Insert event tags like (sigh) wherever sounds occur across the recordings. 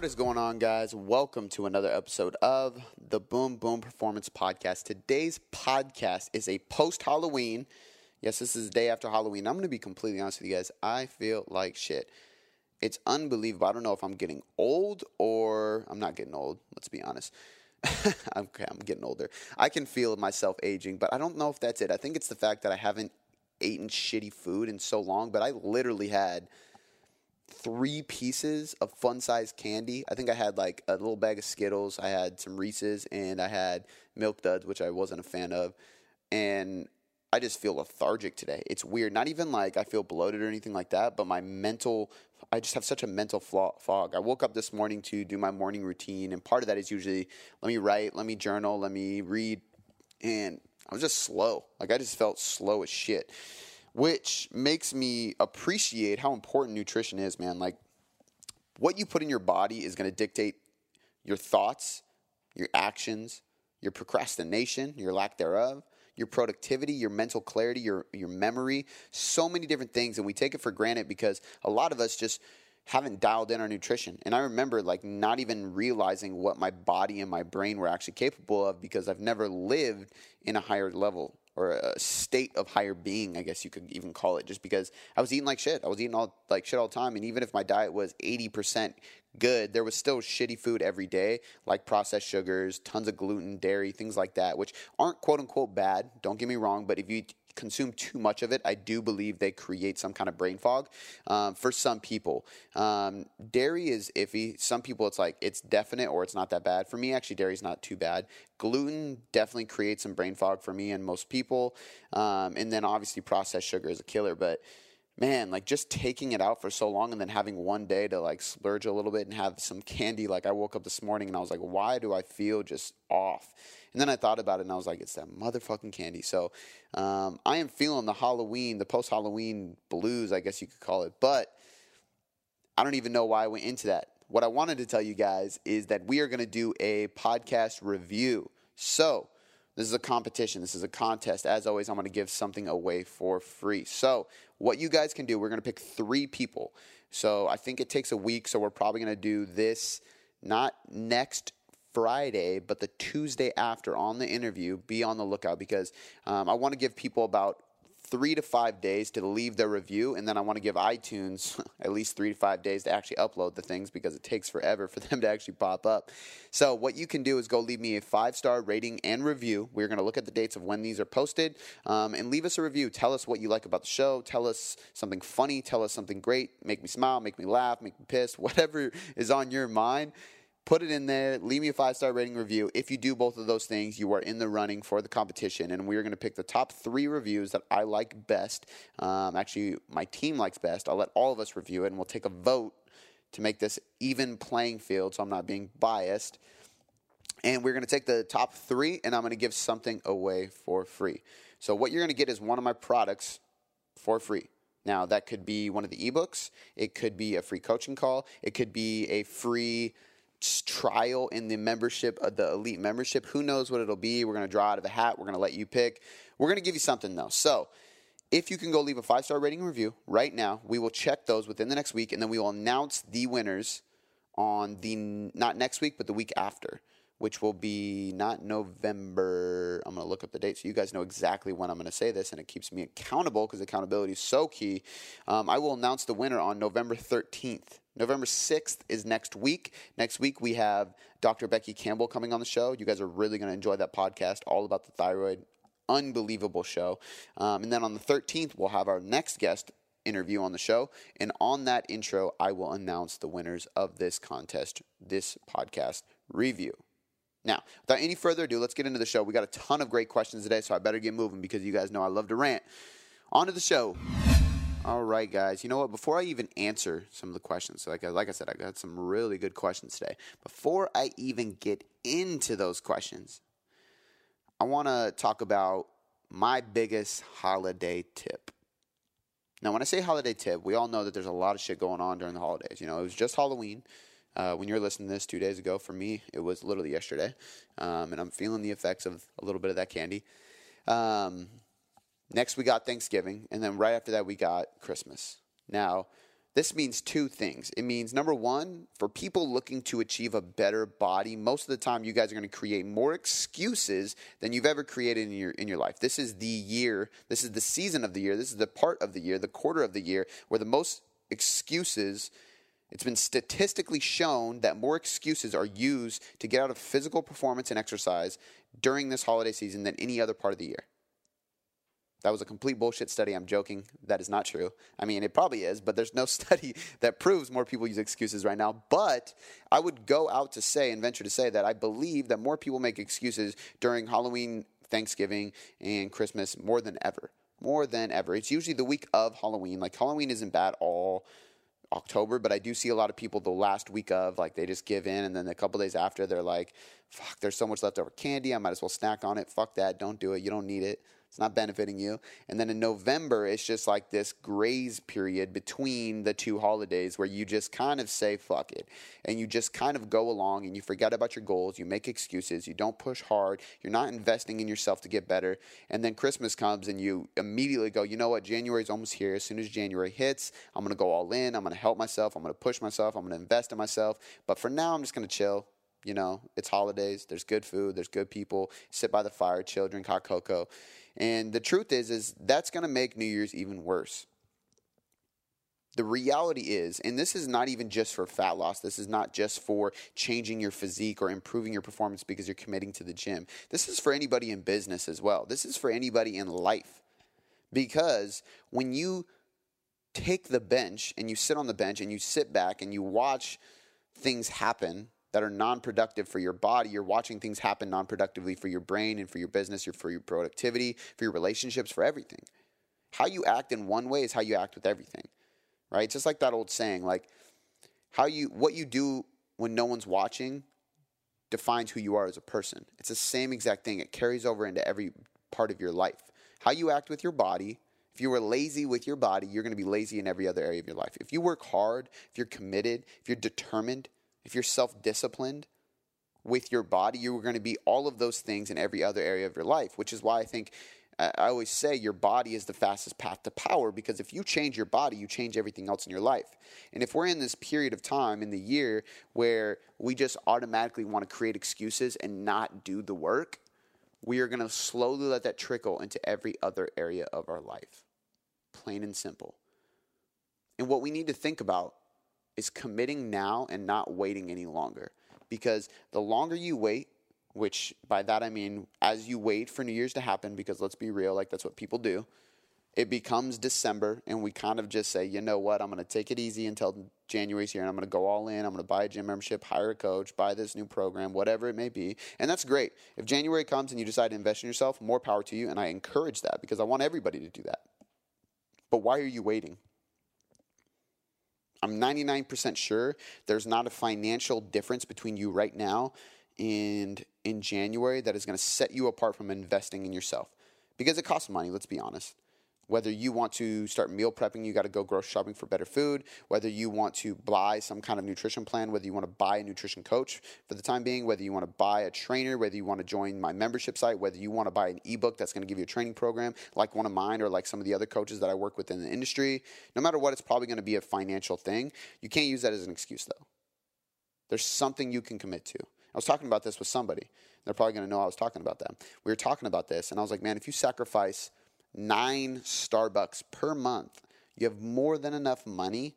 What is going on, guys? Welcome to another episode of the Boom Boom Performance Podcast. Today's podcast is a post Halloween. Yes, this is the day after Halloween. I'm going to be completely honest with you guys. I feel like shit. It's unbelievable. I don't know if I'm getting old or I'm not getting old. Let's be honest. (laughs) okay, I'm getting older. I can feel myself aging, but I don't know if that's it. I think it's the fact that I haven't eaten shitty food in so long, but I literally had three pieces of fun sized candy. I think I had like a little bag of Skittles, I had some Reese's, and I had Milk Duds, which I wasn't a fan of. And I just feel lethargic today. It's weird. Not even like I feel bloated or anything like that, but my mental, I just have such a mental fog. I woke up this morning to do my morning routine, and part of that is usually let me write, let me journal, let me read. And I was just slow. Like I just felt slow as shit which makes me appreciate how important nutrition is, man. Like, what you put in your body is going to dictate your thoughts, your actions, your procrastination, your lack thereof, your productivity, your mental clarity, your your memory, so many different things and we take it for granted because a lot of us just haven't dialed in our nutrition. And I remember like not even realizing what my body and my brain were actually capable of because I've never lived in a higher level or a state of higher being, I guess you could even call it, just because I was eating like shit. I was eating all like shit all the time, and even if my diet was eighty percent good, there was still shitty food every day, like processed sugars, tons of gluten, dairy, things like that, which aren't quote unquote bad. Don't get me wrong, but if you consume too much of it, I do believe they create some kind of brain fog um, for some people. Um, dairy is iffy. Some people, it's like it's definite or it's not that bad. For me, actually, dairy is not too bad. Gluten definitely creates some brain fog for me and most people. Um, and then obviously, processed sugar is a killer, but man, like just taking it out for so long and then having one day to like splurge a little bit and have some candy. Like I woke up this morning and I was like, why do I feel just off? And then I thought about it and I was like, it's that motherfucking candy. So um, I am feeling the Halloween, the post Halloween blues, I guess you could call it. But I don't even know why I went into that. What I wanted to tell you guys is that we are going to do a podcast review. So, this is a competition. This is a contest. As always, I'm going to give something away for free. So, what you guys can do, we're going to pick three people. So, I think it takes a week. So, we're probably going to do this not next Friday, but the Tuesday after on the interview. Be on the lookout because um, I want to give people about three to five days to leave their review, and then I want to give iTunes (laughs) at least three to five days to actually upload the things because it takes forever for them to actually pop up. So, what you can do is go leave me a five star rating and review. We're going to look at the dates of when these are posted um, and leave us a review. Tell us what you like about the show. Tell us something funny. Tell us something great. Make me smile, make me laugh, make me piss, (laughs) whatever is on your mind put it in there. Leave me a five star rating review. If you do both of those things, you are in the running for the competition. And we're going to pick the top three reviews that I like best. Um, actually, my team likes best. I'll let all of us review it, and we'll take a vote to make this even playing field so I'm not being biased. And we're going to take the top three, and I'm going to give something away for free. So, what you're going to get is one of my products for free. Now, that could be one of the ebooks, it could be a free coaching call, it could be a free trial in the membership, uh, the elite membership. Who knows what it'll be? We're going to draw out of a hat. We're going to let you pick. We're going to give you something though. So, if you can go leave a five star rating review right now, we will check those within the next week, and then we will announce the winners on the not next week, but the week after which will be not November. I'm going to look up the date so you guys know exactly when I'm going to say this, and it keeps me accountable because accountability is so key. Um, I will announce the winner on November 13th. November 6th is next week. Next week, we have Dr. Becky Campbell coming on the show. You guys are really going to enjoy that podcast, all about the thyroid. Unbelievable show. Um, and then on the 13th, we'll have our next guest, interview on the show. And on that intro, I will announce the winners of this contest, this podcast review. Now, without any further ado, let's get into the show. We got a ton of great questions today, so I better get moving because you guys know I love to rant. On to the show. All right, guys. You know what? Before I even answer some of the questions, like, like I said, I got some really good questions today. Before I even get into those questions, I want to talk about my biggest holiday tip. Now, when I say holiday tip, we all know that there's a lot of shit going on during the holidays. You know, it was just Halloween. Uh, when you're listening to this two days ago, for me, it was literally yesterday. Um, and I'm feeling the effects of a little bit of that candy. Um, next, we got Thanksgiving. And then right after that, we got Christmas. Now, this means two things. It means number one, for people looking to achieve a better body, most of the time you guys are going to create more excuses than you've ever created in your in your life. This is the year, this is the season of the year, this is the part of the year, the quarter of the year where the most excuses it's been statistically shown that more excuses are used to get out of physical performance and exercise during this holiday season than any other part of the year. That was a complete bullshit study. I'm joking. That is not true. I mean, it probably is, but there's no (laughs) study that proves more people use excuses right now. But I would go out to say and venture to say that I believe that more people make excuses during Halloween, Thanksgiving, and Christmas more than ever. More than ever. It's usually the week of Halloween. Like, Halloween isn't bad all October, but I do see a lot of people the last week of, like, they just give in, and then a couple days after, they're like, fuck, there's so much leftover candy. I might as well snack on it. Fuck that. Don't do it. You don't need it. It's not benefiting you. And then in November, it's just like this graze period between the two holidays where you just kind of say, fuck it. And you just kind of go along and you forget about your goals. You make excuses. You don't push hard. You're not investing in yourself to get better. And then Christmas comes and you immediately go, you know what? January's almost here. As soon as January hits, I'm going to go all in. I'm going to help myself. I'm going to push myself. I'm going to invest in myself. But for now, I'm just going to chill. You know, it's holidays. There's good food. There's good people. Sit by the fire, chill, drink hot cocoa. And the truth is, is that's going to make New Year's even worse. The reality is, and this is not even just for fat loss, this is not just for changing your physique or improving your performance because you're committing to the gym. This is for anybody in business as well. This is for anybody in life. Because when you take the bench and you sit on the bench and you sit back and you watch things happen that are non-productive for your body. You're watching things happen non-productively for your brain and for your business or for your productivity for your relationships for everything. How you act in one way is how you act with everything right? Just like that old saying like how you what you do when no one's watching defines who you are as a person. It's the same exact thing. It carries over into every part of your life. How you act with your body if you were lazy with your body, you're going to be lazy in every other area of your life. If you work hard, if you're committed, if you're determined, if you're self disciplined with your body, you're going to be all of those things in every other area of your life, which is why I think I always say your body is the fastest path to power because if you change your body, you change everything else in your life. And if we're in this period of time in the year where we just automatically want to create excuses and not do the work, we are going to slowly let that trickle into every other area of our life. Plain and simple. And what we need to think about is committing now and not waiting any longer. Because the longer you wait, which by that I mean as you wait for New Year's to happen, because let's be real, like that's what people do, it becomes December and we kind of just say, you know what, I'm going to take it easy until January's here and I'm going to go all in. I'm going to buy a gym membership, hire a coach, buy this new program, whatever it may be. And that's great. If January comes and you decide to invest in yourself, more power to you. And I encourage that because I want everybody to do that. But why are you waiting? I'm 99% sure there's not a financial difference between you right now and in January that is going to set you apart from investing in yourself. Because it costs money, let's be honest. Whether you want to start meal prepping, you got to go grocery shopping for better food. Whether you want to buy some kind of nutrition plan, whether you want to buy a nutrition coach for the time being, whether you want to buy a trainer, whether you want to join my membership site, whether you want to buy an ebook that's going to give you a training program like one of mine or like some of the other coaches that I work with in the industry, no matter what, it's probably going to be a financial thing. You can't use that as an excuse though. There's something you can commit to. I was talking about this with somebody. They're probably going to know I was talking about that. We were talking about this, and I was like, man, if you sacrifice nine Starbucks per month, you have more than enough money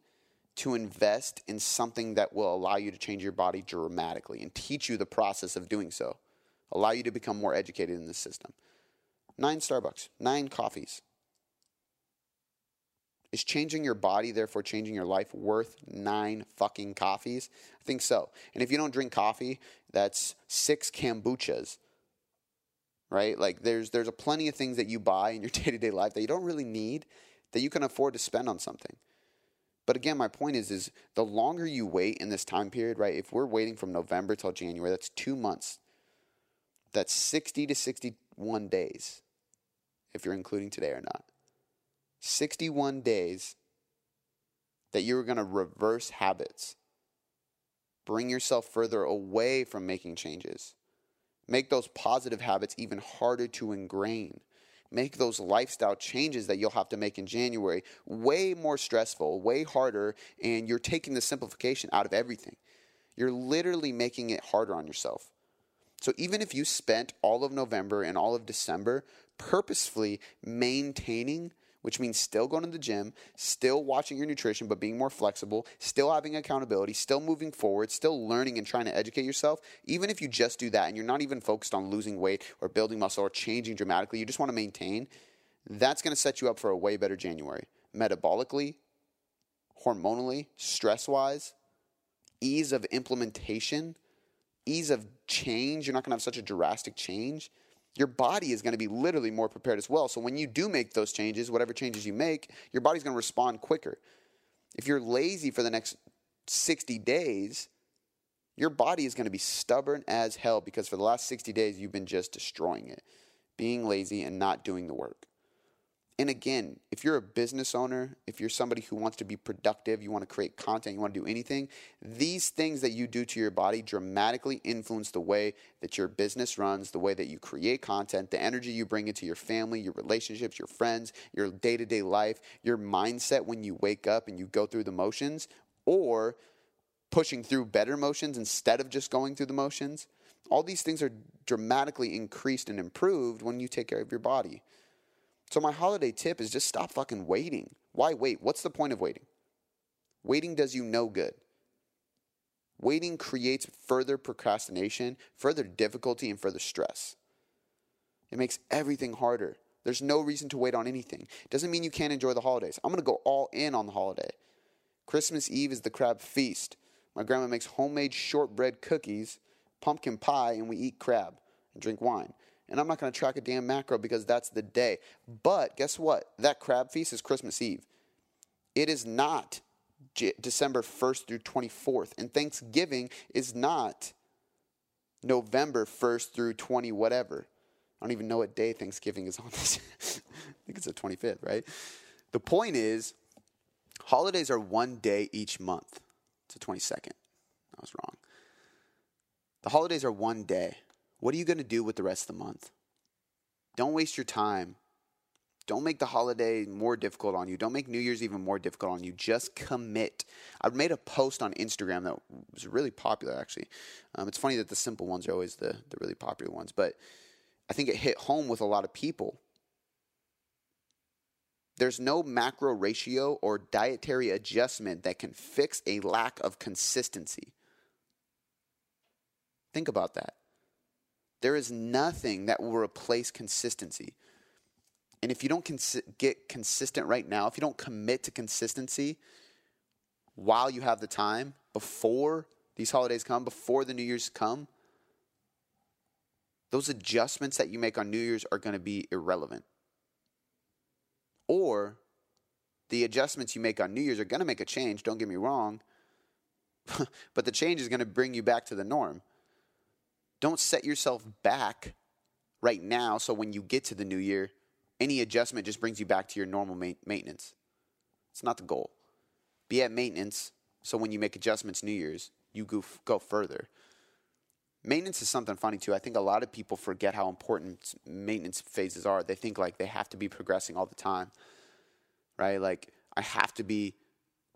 to invest in something that will allow you to change your body dramatically and teach you the process of doing so, allow you to become more educated in the system. Nine Starbucks, nine coffees. Is changing your body, therefore changing your life, worth nine fucking coffees? I think so. And if you don't drink coffee, that's six kombuchas right? Like there's there's a plenty of things that you buy in your (laughs) day-to-day life that you don't really need that you can afford to spend on something. But again, my point is is the longer you wait in this time period, right? If we're waiting from November till January, that's 2 months. That's 60 to 61 days if you're including today or not. 61 days that you're going to reverse habits. Bring yourself further away from making changes. Make those positive habits even harder to ingrain. make those lifestyle changes that you'll have to make in January way more stressful, way harder, and you're taking the simplification out of everything. You're literally making it harder on yourself. So even if you spent all of November and all of December purposefully maintaining which means still going to the gym, still watching your nutrition, but being more flexible, still having accountability, still moving forward, still learning and trying to educate yourself. Even if you just do that and you're not even focused on losing weight or building muscle or changing dramatically, you just want to maintain, that's going to set you up for a way better January. Metabolically, hormonally, stress wise, ease of implementation, ease of change. You're not going to have such a drastic change your body is going to be literally more prepared as well. So when you do make those changes, whatever changes you make, your body's going to respond quicker. If you're lazy for the next 60 days, your body is going to be stubborn as hell because for the last 60 days you've been just destroying it, being lazy and not doing the work. And again, if you're a business owner, if you're somebody who wants to be productive, you want to create content, you want to do anything, these things that you do to your body dramatically influence the way that your business runs, the way that you create content, the energy you bring into your family, your relationships, your friends, your day to day life, your mindset when you wake up and you go through the motions, or pushing through better motions instead of just going through the motions. All these things are dramatically increased and improved when you take care of your body. So my holiday tip is just stop fucking waiting. Why wait? What's the point of waiting? Waiting does you no good. Waiting creates further procrastination, further difficulty, and further stress. It makes everything harder. There's no reason to wait on anything. Doesn't mean you can't enjoy the holidays. I'm going to go all in on the holiday. Christmas Eve is the crab feast. My grandma makes homemade shortbread cookies, pumpkin pie, and we eat crab and drink wine and I'm not going to track a damn macro because that's the day. But guess what? That crab feast is Christmas Eve. It is not J- December 1st through 24th, and Thanksgiving is not November 1st through 20 whatever. I don't even know what day Thanksgiving is on. (laughs) I think it's the 25th, right? The point is, holidays are one day each month. It's the 22nd. I was wrong. The holidays are one day. What are you going to do with the rest of the month? Don't waste your time. Don't make the holiday more difficult on you. Don't make New Year's even more difficult on you. Just commit. I made a post on Instagram that was really popular, actually. Um, it's funny that the simple ones are always the, the really popular ones, but I think it hit home with a lot of people. There's no macro ratio or dietary adjustment that can fix a lack of consistency. Think about that. There is nothing that will replace consistency. And if you don't cons- get consistent right now, if you don't commit to consistency while you have the time, before these holidays come, before the New Year's come, those adjustments that you make on New Year's are going to be irrelevant. Or the adjustments you make on New Year's are going to make a change, don't get me wrong, (laughs) but the change is going to bring you back to the norm. Don't set yourself back right now so when you get to the new year, any adjustment just brings you back to your normal ma- maintenance. It's not the goal. Be at maintenance so when you make adjustments New Year's, you go, go further. Maintenance is something funny too. I think a lot of people forget how important maintenance phases are. They think like they have to be progressing all the time, right? Like I have to be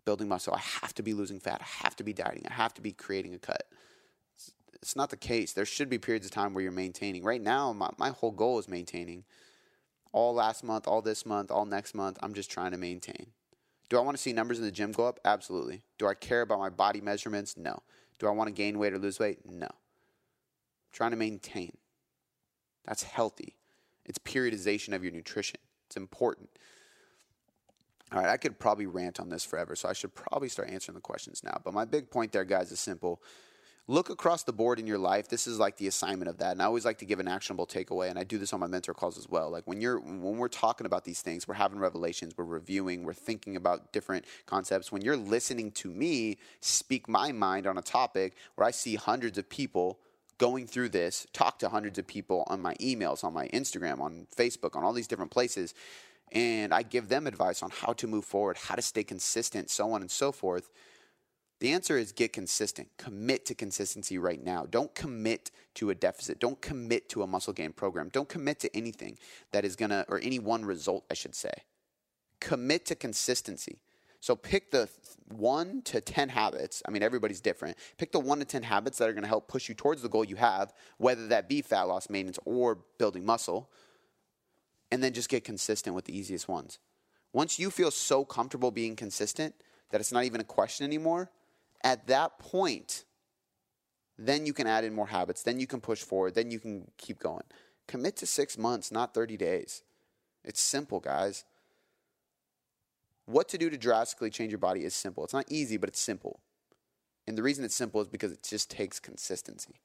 building muscle. I have to be losing fat. I have to be dieting. I have to be creating a cut it's not the case. There should be periods of time where you're maintaining. Right now, my, my whole goal is maintaining. All last month, all this month, all next month, I'm just trying to maintain. Do I want to see numbers in the gym go up? Absolutely. Do I care about my body measurements? No. Do I want to gain weight or lose weight? No. I'm trying to maintain. That's healthy. It's periodization of your nutrition. It's important. All right, I could probably rant on this forever, so I should probably start answering the questions now. But my big point there, guys, is simple look across the board in your life. This is like the assignment of that. And I always like to give an actionable takeaway. And I do this on my mentor calls as well. Like when you're when we're talking about these things, we're having revelations, we're reviewing, we're thinking about different concepts. When you're listening to me speak my mind on a topic where I see hundreds of people going through this, talk to hundreds of people on my emails, on my Instagram, on Facebook, on all these different places. And I give them advice on how to move forward, how to stay consistent, so on and so forth The answer is get consistent. Commit to consistency right now. Don't commit to a deficit. Don't commit to a muscle gain program. Don't commit to anything that is going to, or any one result, I should say. Commit to consistency. So pick the one to 10 habits. I mean, everybody's different. Pick the one to 10 habits that are going to help push you towards the goal you have, whether that be fat loss, maintenance, or building muscle. And then just get consistent with the easiest ones. Once you feel so comfortable being consistent that it's not even a question anymore, at that point, then you can add in more habits. Then you can push forward. Then you can keep going. Commit to six months, not 30 days. It's simple, guys. What to do to drastically change your body is simple. It's not easy, but it's simple. And the reason it's simple is because it just takes consistency.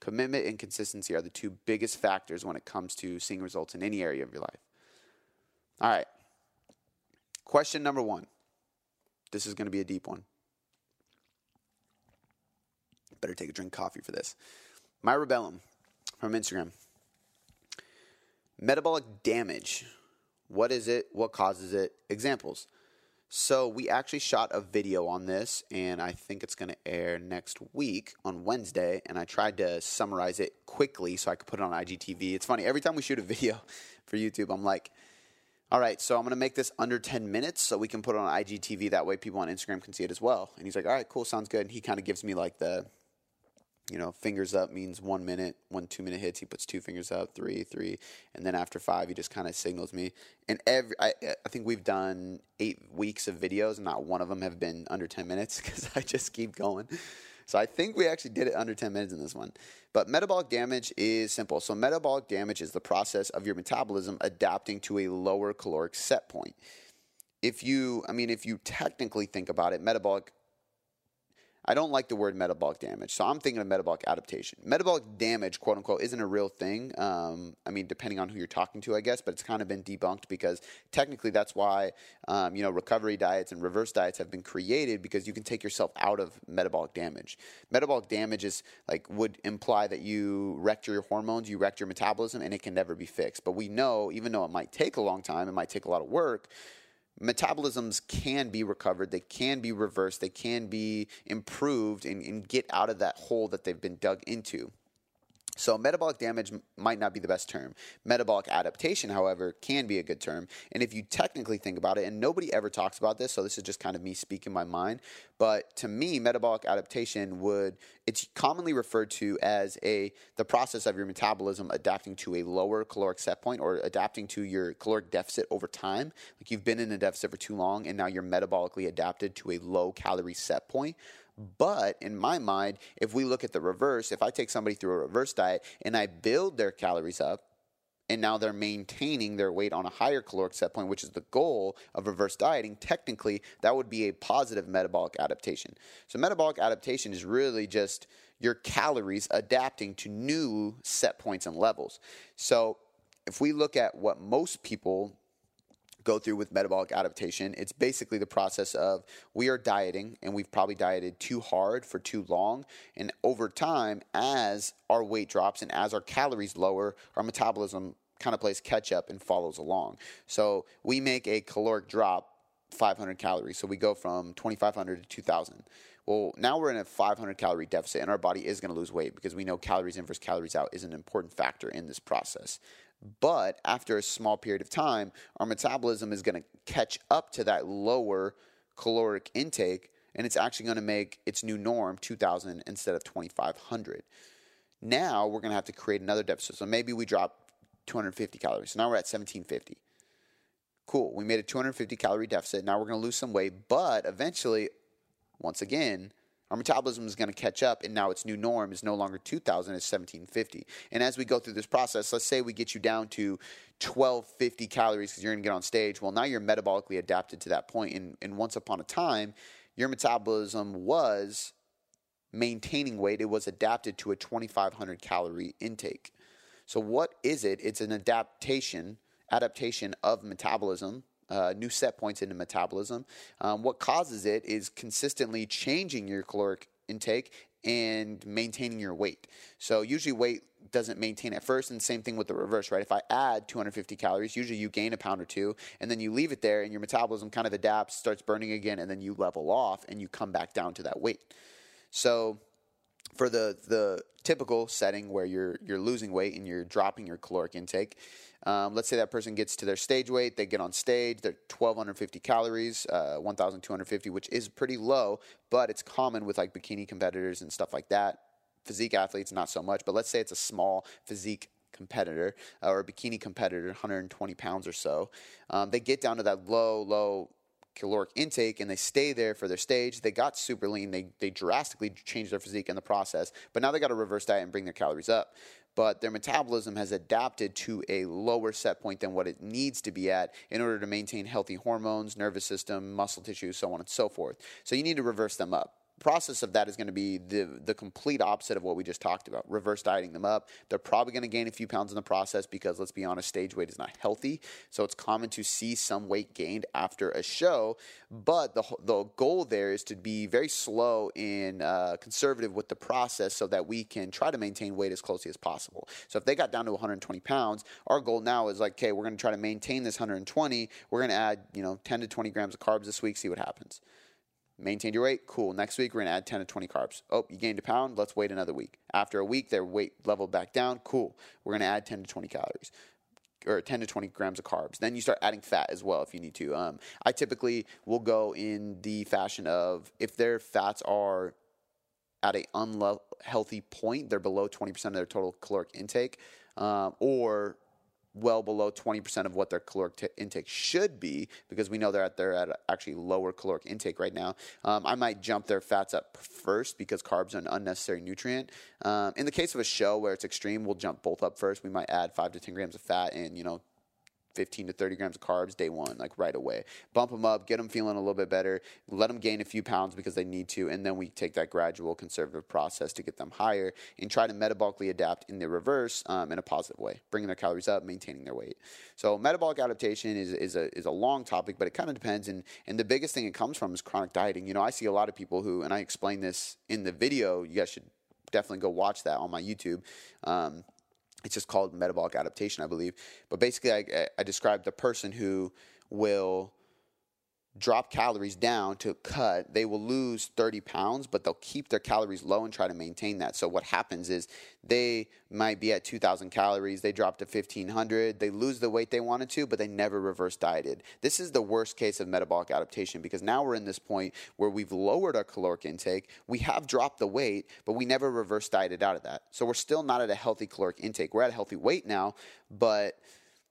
Commitment and consistency are the two biggest factors when it comes to seeing results in any area of your life. All right. Question number one. This is going to be a deep one. Better take a drink of coffee for this. Myra Bellum from Instagram. Metabolic damage. What is it? What causes it? Examples. So we actually shot a video on this, and I think it's going to air next week on Wednesday. And I tried to summarize it quickly so I could put it on IGTV. It's funny every time we shoot a (laughs) video for YouTube, I'm like, "All right, so I'm going to make this under 10 minutes so we can put it on IGTV. That way, people on Instagram can see it as well." And he's like, "All right, cool, sounds good." And he kind of gives me like the you know, fingers up means one minute. one two minute hits, he puts two fingers up, three, three, and then after five, he just kind of signals me. And every, I, I think we've done eight weeks of videos, and not one of them have been under ten minutes (laughs) because I just keep going. So I think we actually did it under 10 minutes in this one. But metabolic damage is simple. So metabolic damage is the process of your metabolism adapting to a lower caloric set point. If you, I mean, if you technically think about it, metabolic I don't like the word metabolic damage, so I'm thinking of metabolic adaptation. Metabolic damage, quote unquote, isn't a real thing. Um, I mean, depending on who you're talking to, I guess, but it's kind of been debunked because technically that's why um, you know recovery diets and reverse diets have been created because you can take yourself out of metabolic damage. Metabolic damage is like would imply that you wrecked your hormones, you wrecked your metabolism, and it can never be fixed. But we know, even though it might take a long time, it might take a lot of work metabolisms can be recovered, they can be reversed, they can be improved and, and, get out of that hole that they've been dug into. So, metabolic damage might not be the best term. Metabolic adaptation, however, can be a good term. And if you technically think about it, and nobody ever talks about this, so this is just kind of me speaking my mind, but to me, metabolic adaptation would, it's commonly referred to as a the process of your metabolism adapting to a lower caloric set point or adapting to your caloric deficit over time. Like you've been in a deficit for too long, and now you're metabolically adapted to a low calorie set point. But in my mind, if we look at the reverse, if I take somebody through a reverse diet and I build their calories up, and now they're maintaining their weight on a higher caloric set point, which is the goal of reverse dieting, technically that would be a positive metabolic adaptation. So, metabolic adaptation is really just your calories adapting to new set points and levels. So, if we look at what most people go through with metabolic adaptation. It's basically the process of we are dieting and we've probably dieted too hard for too long. And over time, as our weight drops and as our calories lower, our metabolism kind of plays catch up and follows along. So we make a caloric drop 500 calories. So we go from 2,500 to 2,000. Well, now we're in a 500 calorie deficit, and our body is going to lose weight because we know calories in versus calories out is an important factor in this process. But after a small period of time, our metabolism is going to catch up to that lower caloric intake, and it's actually going to make its new norm 2,000 instead of 2,500. Now we're going to have to create another deficit. So maybe we drop 250 calories. So now we're at 1750. Cool. We made a 250 calorie deficit. Now we're going to lose some weight, but eventually, once again, our metabolism is going to catch up, and now its new norm is no longer 2,000, it's 1,750. And as we go through this process, let's say we get you down to 1,250 calories because you're going to get on stage. Well, now you're metabolically adapted to that point, and, and once upon a time, your metabolism was maintaining weight. It was adapted to a 2,500 calorie intake. So, what is it? It's an adaptation adaptation of metabolism uh, new set points into metabolism. Um, what causes it is consistently changing your caloric intake and maintaining your weight. So usually weight doesn't maintain at first, and same thing with the reverse, right? If I add 250 calories, usually you gain a pound or two, and then you leave it there, and your metabolism kind of adapts, starts burning again, and then you level off, and you come back down to that weight. So for the the typical setting where you're you're losing weight and you're dropping your caloric intake. Um, let's say that person gets to their stage weight, they get on stage, they're 1,250 calories, uh, 1,250, which is pretty low, but it's common with like bikini competitors and stuff like that. Physique athletes, not so much, but let's say it's a small physique competitor uh, or a bikini competitor, 120 pounds or so. Um, they get down to that low, low caloric intake and they stay there for their stage. They got super lean. They, they drastically changed their physique in the process, but now they got to reverse diet and bring their calories up. But their metabolism has adapted to a lower set point than what it needs to be at in order to maintain healthy hormones, nervous system, muscle tissue, so on and so forth. So you need to reverse them up process of that is going to be the the complete opposite of what we just talked about. Reverse dieting them up. They're probably going to gain a few pounds in the process because let's be honest, stage weight is not healthy. So it's common to see some weight gained after a show. But the the goal there is to be very slow and uh, conservative with the process so that we can try to maintain weight as closely as possible. So if they got down to 120 pounds, our goal now is like, okay, we're going to try to maintain this 120. We're going to add you know 10 to 20 grams of carbs this week. See what happens maintained your weight, cool. Next week, we're going to add 10 to 20 carbs. Oh, you gained a pound, let's wait another week. After a week, their weight leveled back down, cool. We're going to add 10 to 20 calories or 10 to 20 grams of carbs. Then you start adding fat as well if you need to. Um, I typically will go in the fashion of if their fats are at an unhealthy point, they're below 20% of their total caloric intake, um, or well below 20% of what their caloric t- intake should be because we know they're at they're at actually lower caloric intake right now. Um, I might jump their fats up first because carbs are an unnecessary nutrient. Um, in the case of a show where it's extreme, we'll jump both up first. We might add five to 10 grams of fat and you know 15 to 30 grams of carbs day one, like right away. Bump them up, get them feeling a little bit better, let them gain a few pounds because they need to, and then we take that gradual conservative process to get them higher and try to metabolically adapt in the reverse um, in a positive way, bringing their calories up, maintaining their weight. So metabolic adaptation is, is, a, is a long topic, but it kind of depends. And, and the biggest thing it comes from is chronic dieting. You know, I see a lot of people who, and I explain this in the video, you guys should definitely go watch that on my YouTube. Um, it's just called metabolic adaptation, I believe. But basically, I, I described the person who will drop calories down to cut, they will lose 30 pounds, but they'll keep their calories low and try to maintain that. So what happens is they might be at 2,000 calories, they drop to 1,500, they lose the weight they wanted to, but they never reverse dieted. This is the worst case of metabolic adaptation because now we're in this point where we've lowered our caloric intake, we have dropped the weight, but we never reverse dieted out of that. So we're still not at a healthy caloric intake. We're at a healthy weight now, but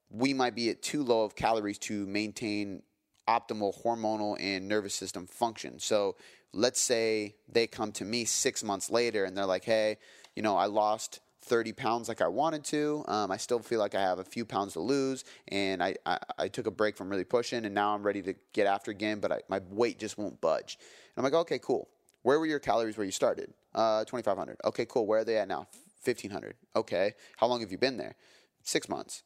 we might be at too low of calories to maintain optimal hormonal and nervous system function. So let's say they come to me six months later and they're like, hey, you know, I lost 30 pounds like I wanted to. Um, I still feel like I have a few pounds to lose, and I, I, I, took a break from really pushing, and now I'm ready to get after again, but I, my weight just won't budge. And I'm like, okay, cool. Where were your calories where you started? Uh, 2,500. Okay, cool. Where are they at now? 1,500. Okay. How long have you been there? Six months.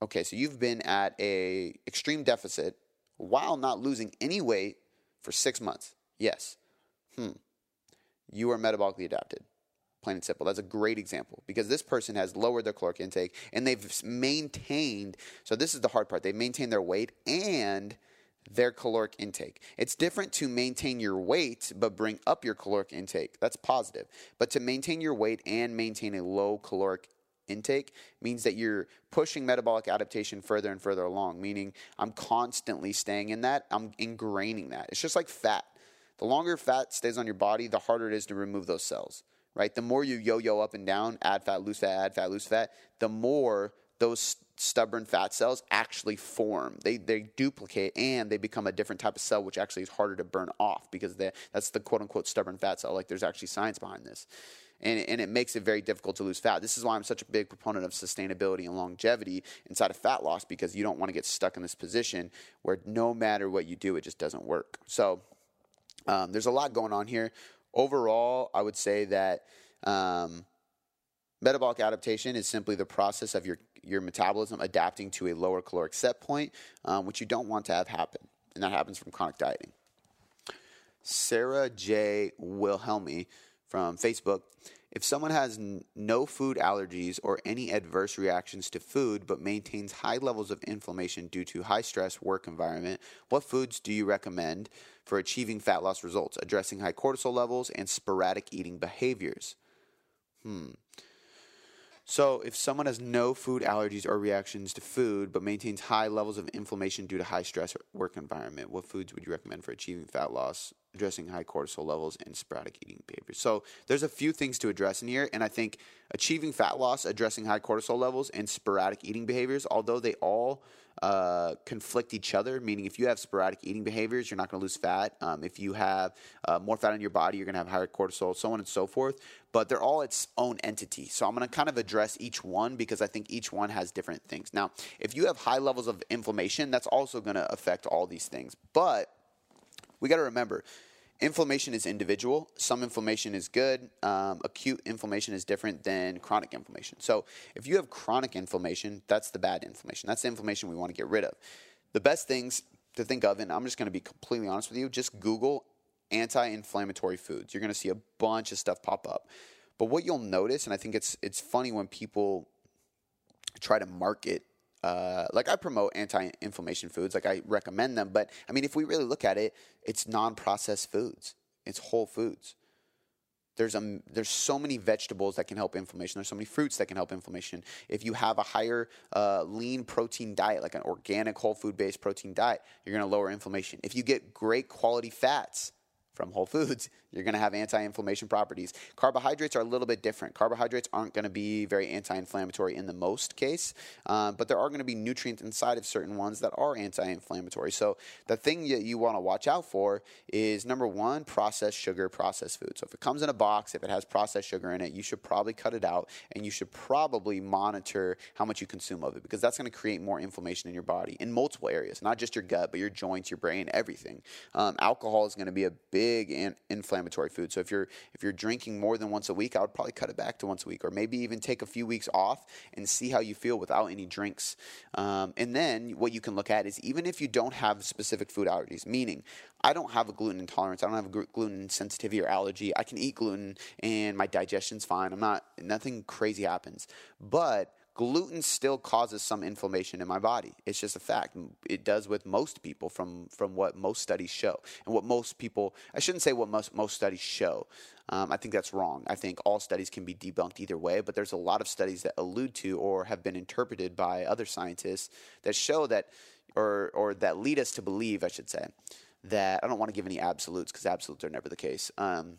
Okay, so you've been at a extreme deficit while not losing any weight for six months. Yes. Hmm. You are metabolically adapted. Plain and simple. That's a great example because this person has lowered their caloric intake and they've maintained. So, this is the hard part. They've maintained their weight and their caloric intake. It's different to maintain your weight but bring up your caloric intake. That's positive. But to maintain your weight and maintain a low caloric intake means that you're pushing metabolic adaptation further and further along, meaning I'm constantly staying in that, I'm ingraining that. It's just like fat. The longer fat stays on your body, the harder it is to remove those cells, right? The more you yo yo up and down, add fat, lose fat, add fat, lose fat, the more those stubborn fat cells actually form. They, they duplicate and they become a different type of cell, which actually is harder to burn off because that's the quote unquote stubborn fat cell. Like there's actually science behind this and, and it makes it very difficult to lose fat. This is why I'm such a big proponent of sustainability and longevity inside of fat loss because you don't want to get stuck in this position where no matter what you do, it just doesn't work. So um, there's a lot going on here. Overall, I would say that um, metabolic adaptation is simply the process of your your metabolism adapting to a lower caloric set point, um, which you don't want to have happen, and that happens from chronic dieting. Sarah J. Wilhelmi from Facebook If someone has n- no food allergies or any adverse reactions to food but maintains high levels of inflammation due to high stress work environment, what foods do you recommend for achieving fat loss results, addressing high cortisol levels and sporadic eating behaviors? Hmm. So, if someone has no food allergies or reactions to food but maintains high levels of inflammation due to high stress work environment, what foods would you recommend for achieving fat loss, addressing high cortisol levels, and sporadic eating behaviors? So, there's a few things to address in here, and I think achieving fat loss, addressing high cortisol levels, and sporadic eating behaviors, although they all uh, conflict each other, meaning if you have sporadic eating behaviors, you're not going to lose fat. Um, if you have uh, more fat in your body, you're going to have higher cortisol, so on and so forth. But they're all its own entity. So I'm going to kind of address each one because I think each one has different things. Now, if you have high levels of inflammation, that's also going to affect all these things. But we got to remember inflammation is individual. Some inflammation is good. Um, acute inflammation is different than chronic inflammation. So if you have chronic inflammation, that's the bad inflammation. That's the inflammation we want to get rid of. The best things to think of, and I'm just going to be completely honest with you, just Google anti-inflammatory foods. You're going to see a bunch of stuff pop up. But what you'll notice, and I think it's it's funny when people try to market uh, like I promote anti-inflammation foods, like I recommend them. But I mean, if we really look at it, it's non-processed foods. It's whole foods. There's a, there's so many vegetables that can help inflammation. There's so many fruits that can help inflammation. If you have a higher uh, lean protein diet, like an organic whole food based protein diet, you're going to lower inflammation. If you get great quality fats, from whole foods, you're going to have anti inflammation properties. Carbohydrates are a little bit different. Carbohydrates aren't going to be very anti inflammatory in the most case, um, but there are going to be nutrients inside of certain ones that are anti inflammatory. So the thing that you want to watch out for is number one, processed sugar, processed food. So if it comes in a box, if it has processed sugar in it, you should probably cut it out and you should probably monitor how much you consume of it because that's going to create more inflammation in your body in multiple areas, not just your gut, but your joints, your brain, everything. Um, alcohol is going to be a big big an inflammatory food. So if you're if you're drinking more than once a week, I would probably cut it back to once a week, or maybe even take a few weeks off and see how you feel without any drinks. Um, and then what you can look at is even if you don't have specific food allergies, meaning I don't have a gluten intolerance, I don't have a gluten sensitivity or allergy. I can eat gluten and my digestion's fine. I'm not nothing crazy happens, but gluten still causes some inflammation in my body. It's just a fact. It does with most people from, from what most studies show. And what most people, I shouldn't say what most, most studies show. Um, I think that's wrong. I think all studies can be debunked either way, but there's a lot of studies that allude to or have been interpreted by other scientists that show that, or, or that lead us to believe, I should say, that I don't want to give any absolutes because absolutes are never the case. Um,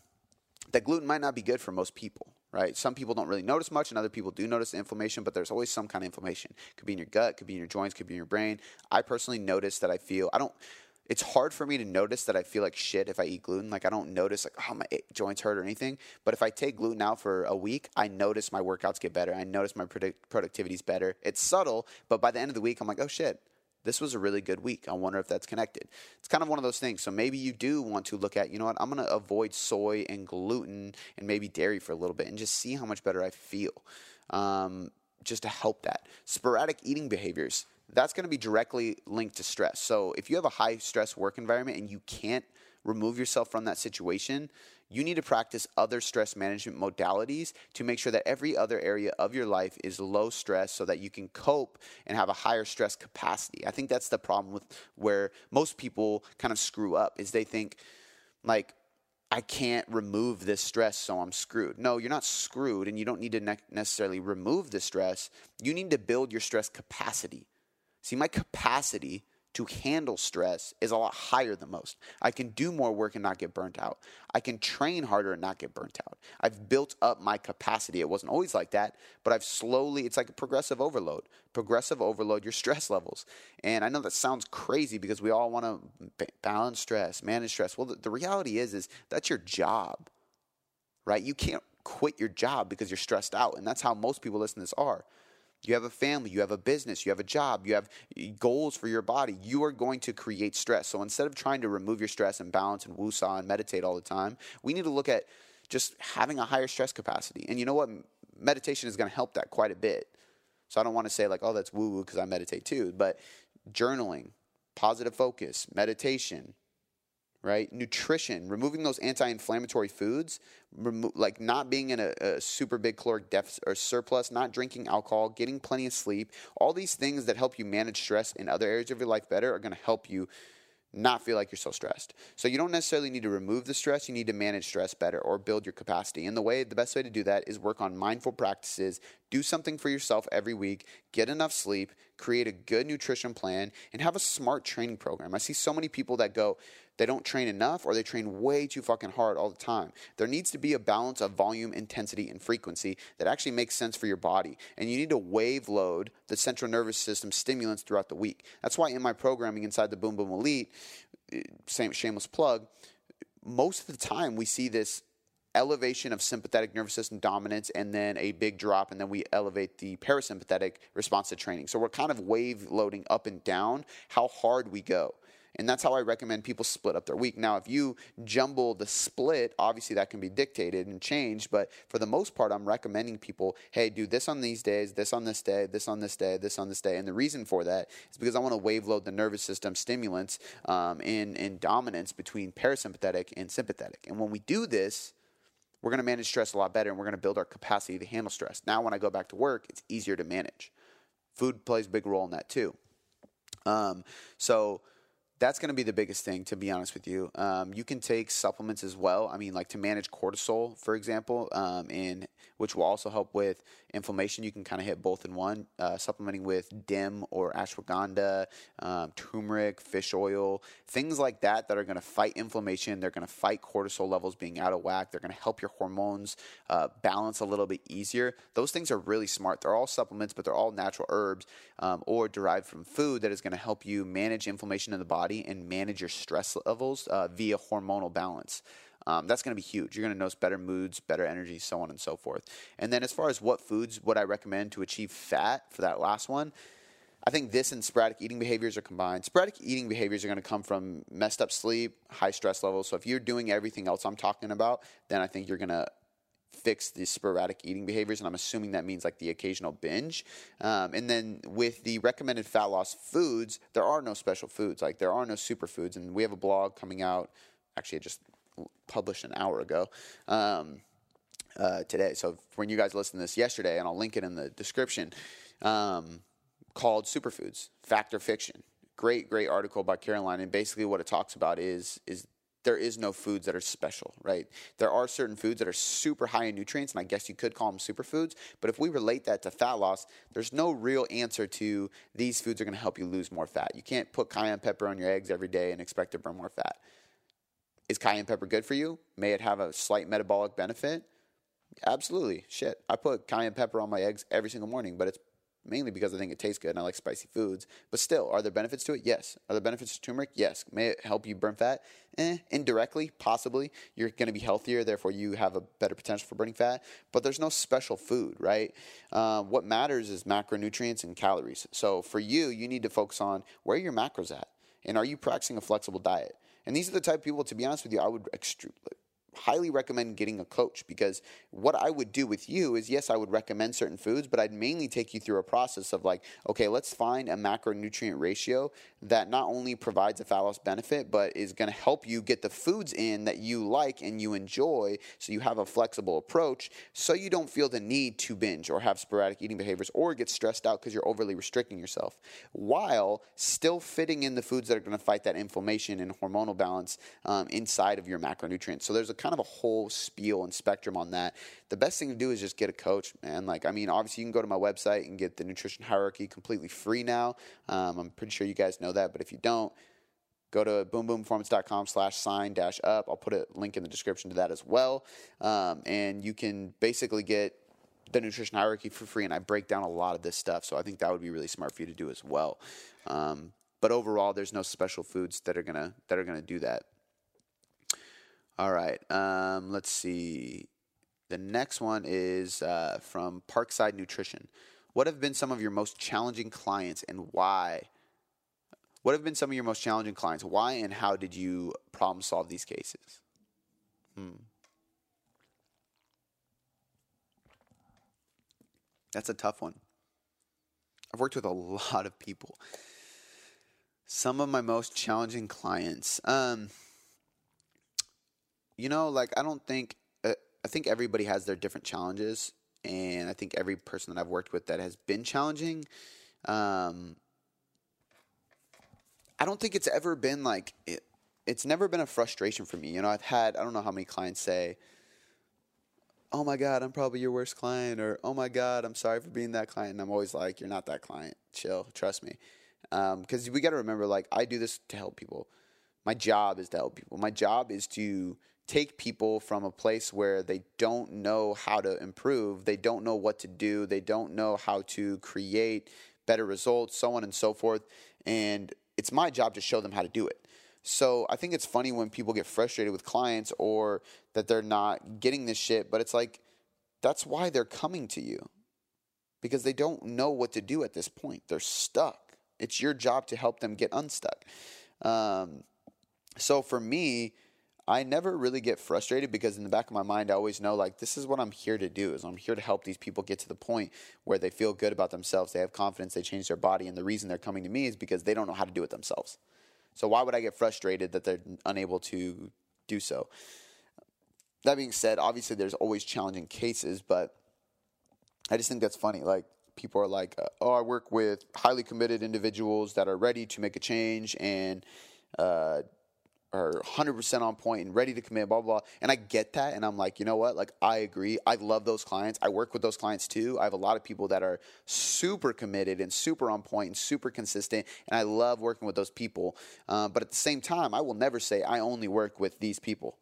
that gluten might not be good for most people, right? Some people don't really notice much, and other people do notice inflammation, but there's always some kind of inflammation. It Could be in your gut, could be in your joints, could be in your brain. I personally notice that I feel, I don't, it's hard for me to notice that I feel like shit if I eat gluten. Like I don't notice like oh my joints hurt or anything. But if I take gluten out for a week, I notice my workouts get better. I notice my product- productivity is better. It's subtle, but by the end of the week, I'm like, oh shit, this was a really good week. I wonder if that's connected. It's kind of one of those things. So maybe you do want to look at, you know what, I'm going to avoid soy and gluten and maybe dairy for a little bit and just see how much better I feel um, just to help that. Sporadic eating behaviors, that's going to be directly linked to stress. So if you have a high stress work environment and you can't remove yourself from that situation, you need to practice other stress management modalities to make sure that every other area of your life is low stress so that you can cope and have a higher stress capacity. I think that's the problem with where most people kind of screw up is they think like I can't remove this stress, so I'm screwed. No, you're not screwed, and you don't need to ne- necessarily remove the stress. You need to build your stress capacity. See, my capacity to handle stress is a lot higher than most. I can do more work and not get burnt out. I can train harder and not get burnt out. I've built up my capacity. It wasn't always like that, but I've slowly, it's like a progressive overload. Progressive overload your stress levels. And I know that sounds crazy because we all want to balance stress, manage stress. Well, the, the reality is, is that's your job, right? You can't quit your job because you're stressed out. And that's how most people listening to this are. You have a family, you have a business, you have a job, you have eh, goals for your body. You are going to create stress. So instead of trying to remove your stress and balance and woosah and meditate all the time, we need to look at just having a higher stress capacity. And you know what? Meditation is going to help that quite a bit. So I don't want to say like, oh, that's woo woo because I meditate too. But journaling, positive focus, meditation, right? Nutrition, removing those anti-inflammatory foods, remo- like not being in a, a, super big caloric deficit or surplus, not drinking alcohol, getting plenty of sleep, all these things that help you manage stress in other areas of your life better are going to help you not feel like you're so stressed. So you don't necessarily need to remove the stress, you need to manage stress better or build your capacity. And the way the best way to do that is work on mindful practices, do something for yourself every week, get enough sleep, create a good nutrition plan and have a smart training program. I see so many people that go they don't train enough or they train way too fucking hard all the time. There needs to be a balance of volume, intensity, and frequency that actually makes sense for your body. And you need to wave load the central nervous system stimulants throughout the week. That's why in my programming inside the Boom Boom Elite, eh, same shameless plug, most of the time we see this elevation of sympathetic nervous system dominance and then a big drop and then we elevate the parasympathetic response to training so we're kind of wave loading up and down how hard we go and that's how I recommend people split up their week. Now, if you jumble the split, obviously that can be dictated and changed. But for the most part, I'm recommending people, hey, do this on these days, this on this day, this on this day, this on this day. And the reason for that is because I want to wave load the nervous system stimulants um, in, in dominance between parasympathetic and sympathetic. And when we do this, we're going to manage stress a lot better and we're going to build our capacity to handle stress. Now, when I go back to work, it's easier to manage. Food plays a big role in that too. Um, so, that's going to be the biggest thing, to be honest with you. Um, you can take supplements as well. I mean, like to manage cortisol, for example, um, and which will also help with inflammation. You can kind of hit both in one. Uh, supplementing with DIM or ashwagandha, um, turmeric, fish oil, things like that that are going to fight inflammation. They're going to fight cortisol levels being out of whack. They're going to help your hormones uh, balance a little bit easier. Those things are really smart. They're all supplements, but they're all natural herbs um, or derived from food that is going to help you manage inflammation in the body and manage your stress levels uh, via hormonal balance. Um, that's going to be huge. You're going to notice better moods, better energy, so on and so forth. And then, as far as what foods would I recommend to achieve fat for that last one, I think this and sporadic eating behaviors are combined. Sporadic eating behaviors are going to come from messed up sleep, high stress levels. So if you're doing everything else I'm talking about, then I think you're going to fix the sporadic eating behaviors, and I'm assuming that means like the occasional binge. Um, and then with the recommended fat loss foods, there are no special foods, like there are no superfoods. And we have a blog coming out, actually, it just published an hour ago. Um, uh, today. So when you guys listen to this yesterday, and I'll link it in the description, um, called Superfoods: Fact or Fiction. Great, great article by Caroline, and basically what it talks about is is there is no foods that are special, right? There are certain foods that are super high in nutrients, and I guess you could call them superfoods. But if we relate that to fat loss, there's no real answer to these foods are going to help you lose more fat. You can't put cayenne pepper on your eggs every day and expect to burn more fat. Is cayenne pepper good for you? May it have a slight metabolic benefit? Absolutely. Shit. I put cayenne pepper on my eggs every single morning, but it's mainly because I think it tastes good and I like spicy foods. But still, are there benefits to it? Yes. Are there benefits to turmeric? Yes. May it help you burn fat? Eh, indirectly, possibly. You're going to be healthier, therefore you have a better potential for burning fat. But there's no special food, right? Uh, what matters is macronutrients and calories. So for you, you need to focus on where your macros at, and are you practicing a flexible diet? And these are the type of people, to be honest with you, I would extrude highly recommend getting a coach because what I would do with you is yes, I would recommend certain foods, but I'd mainly take you through a process of like, okay, let's find a macronutrient ratio that not only provides a loss benefit, but is going to help you get the foods in that you like and you enjoy so you have a flexible approach so you don't feel the need to binge or have sporadic eating behaviors or get stressed out because you're overly restricting yourself while still fitting in the foods that are going to fight that inflammation and hormonal balance um, inside of your macronutrients. So there's a kind of a whole spiel and spectrum on that. The best thing to do is just get a coach, man. Like, I mean, obviously, you can go to my website and get the nutrition hierarchy completely free now. Um, I'm pretty sure you guys know that, but if you don't, go to boomboomperformance.com slash sign dash up. I'll put a link in the description to that as well. Um, and you can basically get the nutrition hierarchy for free, and I break down a lot of this stuff. So I think that would be really smart for you to do as well. Um, but overall, there's no special foods that are gonna that are gonna do that. All right. Um, let's see. The next one is uh, from Parkside Nutrition. What have been some of your most challenging clients and why? What have been some of your most challenging clients? Why and how did you problem solve these cases? Hmm. That's a tough one. I've worked with a (laughs) lot of people. Some of my most challenging clients. Um, you know, like I don't think uh, I think everybody has their different challenges, and I think every person that I've worked with that has been challenging, um, I don't think it's ever been like it, it's never been a frustration for me. You know, I've had I don't know how many clients say, "Oh my God, I'm probably your worst client," or "Oh my God, I'm sorry for being that client." And I'm always like, "You're not that client. Chill, trust me." Because um, we got to remember, like, I do this to help people. My job is to help people. My job is to take people from a place where they don't know how to improve, they don't know what to do, they don't know how to create better results, so on and so forth. And it's my job to show them how to do it. So I think it's funny when people get frustrated with clients or that they're not getting this shit, but it's like that's why they're coming to you because they don't know what to do at this point. They're stuck. It's your job to help them get unstuck. Um, so for me, I never really get frustrated because in the back of my mind, I always know like this is what I'm here to do. Is I'm here to help these people get to the point where they feel good about themselves, they have confidence, they change their body, and the reason they're coming to me is because they don't know how to do it themselves. So why would I get frustrated that they're unable to do so? That being said, obviously there's always challenging cases, but I just think that's funny. Like people are like, uh, "Oh, I work with highly committed individuals that are ready to make a change and uh, are 100% on point and ready to commit, blah, blah, blah. And I get that. And I'm like, you know what? Like, I agree. I love those clients. I work with those clients too. I have a lot of people that are super committed and super on point and super consistent. And I love working with those people. Uh, but at the same time, I will never say I only work with these people.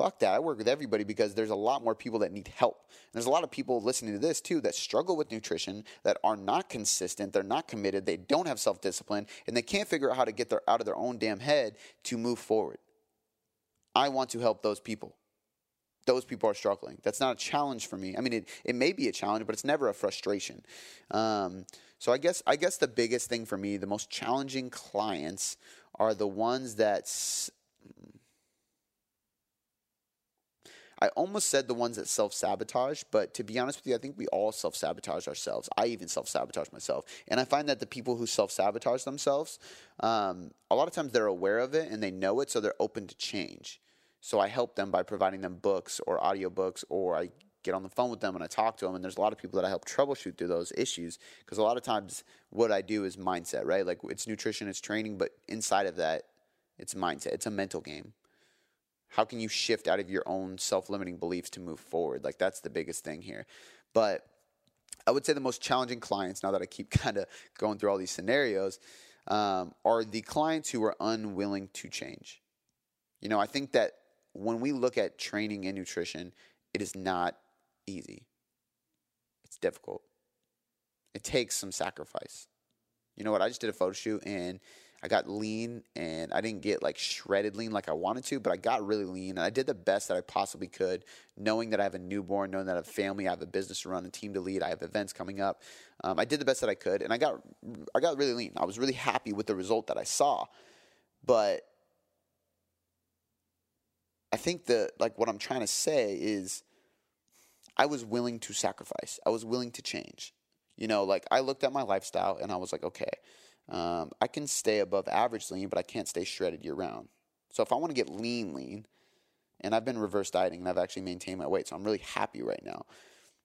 Fuck that. I work with everybody because there's a lot more people that need help. And there's a lot of people listening to this too that struggle with nutrition, that are not consistent, they're not committed, they don't have self discipline, and they can't figure out how to get their, out of their own damn head to move forward. I want to help those people. Those people are struggling. That's not a challenge for me. I mean, it, it may be a challenge, but it's never a frustration. Um, so I guess I guess the biggest thing for me, the most challenging clients, are the ones that I almost said the ones that self sabotage, but to be honest with you, I think we all self sabotage ourselves. I even self sabotage myself. And I find that the people who self sabotage themselves, um, a lot of times they're aware of it and they know it, so they're open to change. So I help them by providing them books or audiobooks, or I get on the phone with them and I talk to them. And there's a lot of people that I help troubleshoot through those issues because a lot of times what I do is mindset, right? Like it's nutrition, it's training, but inside of that, it's mindset. It's a mental game how can you shift out of your own self-limiting beliefs to move forward? Like that's the biggest thing here. But i would say the most challenging clients now that i keep (laughs) kind of going through all these scenarios um, are the clients who are unwilling to change. You know i think that when we look at training and nutrition it is not easy. It's difficult. It takes some sacrifice. You know what? I just did a photo shoot and I got lean and I didn't get like shredded lean like I wanted to, but I got really lean and I did the best that I possibly could, knowing that I have a newborn, knowing that I have a family, I have a business to run, a team to lead, I have events coming up. Um, I did the best that I could, and I got I got really lean. I was really happy with the result that I saw, but I think the like what I'm trying to say is I was willing to sacrifice. I was willing to change. You know, like I looked at my lifestyle and I was like, okay um, I can stay above average lean, but I can't stay shredded year round. So if I want to get lean, lean, and I've been reverse dieting and I've actually maintained my weight, so I'm really happy right now.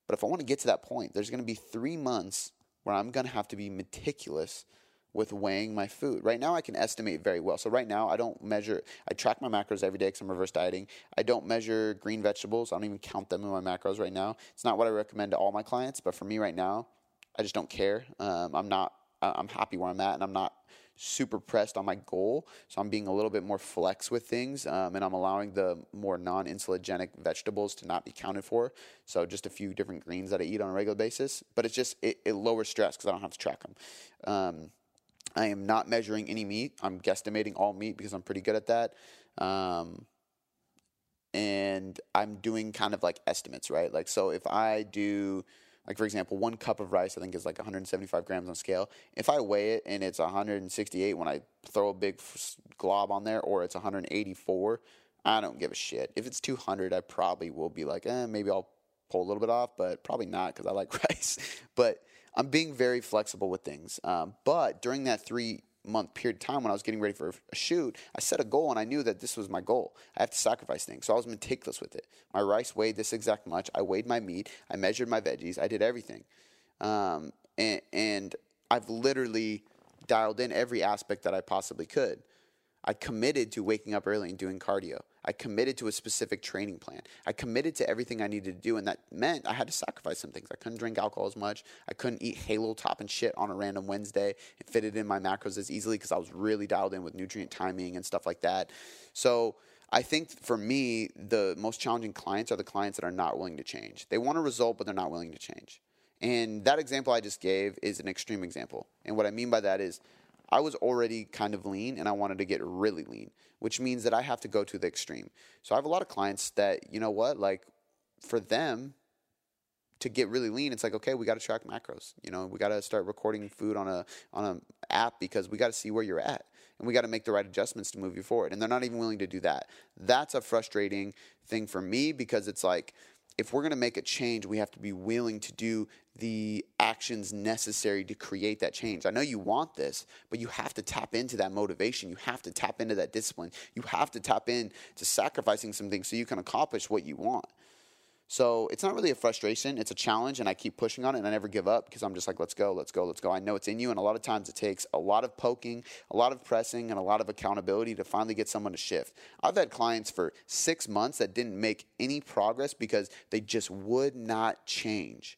But if I want to get to that point, there's going to be three months where I'm going to have to be meticulous with weighing my food. Right now, I can estimate very well. So right now, I don't measure. I track my macros every day because I'm reverse dieting. I don't measure green vegetables. I don't even count them in my macros right now. It's not what I recommend to all my clients, but for me right now, I just don't care. Um, I'm not I'm happy where I'm at, and I'm not super pressed on my goal. So I'm being a little bit more flex with things, um, and I'm allowing the more non-insulinogenic vegetables to not be counted for. So just a few different greens that I eat on a regular basis, but it's just it, it lowers stress because I don't have to track them. Um, I am not measuring any meat. I'm guesstimating all meat because I'm pretty good at that. Um, and I'm doing kind of like estimates, right? Like, so if I do like for example, one cup of rice I think is like 175 grams on scale. If I weigh it and it's 168 when I throw a big glob on there, or it's 184, I don't give a shit. If it's 200, I probably will be like, eh, maybe I'll pull a little bit off, but probably not because I like (laughs) rice. but I'm being very flexible with things. Um, but during that three month period of time when I was getting ready for a shoot, I set a goal and I knew that this was my goal. I have to sacrifice things. So I was meticulous with it. My rice weighed this exact much. I weighed my meat. I measured my veggies. I did everything. Um, and, and I've literally dialed in every aspect that I possibly could. I committed to waking up early and doing cardio. I committed to a specific training plan. I committed to everything I needed to do, and that meant I had to sacrifice some things. I couldn't drink alcohol as much. I couldn't eat Halo top and shit on a random Wednesday and fit it in my macros as easily because I was really dialed in with nutrient timing and stuff like that. So I think for me, the most challenging clients are the clients that are not willing to change. They want a result, but they're not willing to change. And that example I just gave is an extreme example. And what I mean by that is I was already kind of lean and I wanted to get really lean, which means that I have to go to the extreme. So I have a lot of clients that, you know what, like for them to get really lean, it's like, okay, we got to track macros. You know, we got to start recording food on a on an app because we got to see where you're at and we got to make the right adjustments to move you forward. And they're not even willing to do that. That's a frustrating thing for me because it's like if we're going to make a change, we have to be willing to do the actions necessary to create that change. I know you want this, but you have to tap into that motivation. You have to tap into that discipline. You have to tap into sacrificing some things so you can accomplish what you want. So it's not really a frustration, it's a challenge, and I keep pushing on it and I never give up because I'm just like, let's go, let's go, let's go. I know it's in you, and a lot of times it takes a lot of poking, a lot of pressing, and a lot of accountability to finally get someone to shift. I've had clients for six months that didn't make any progress because they just would not change.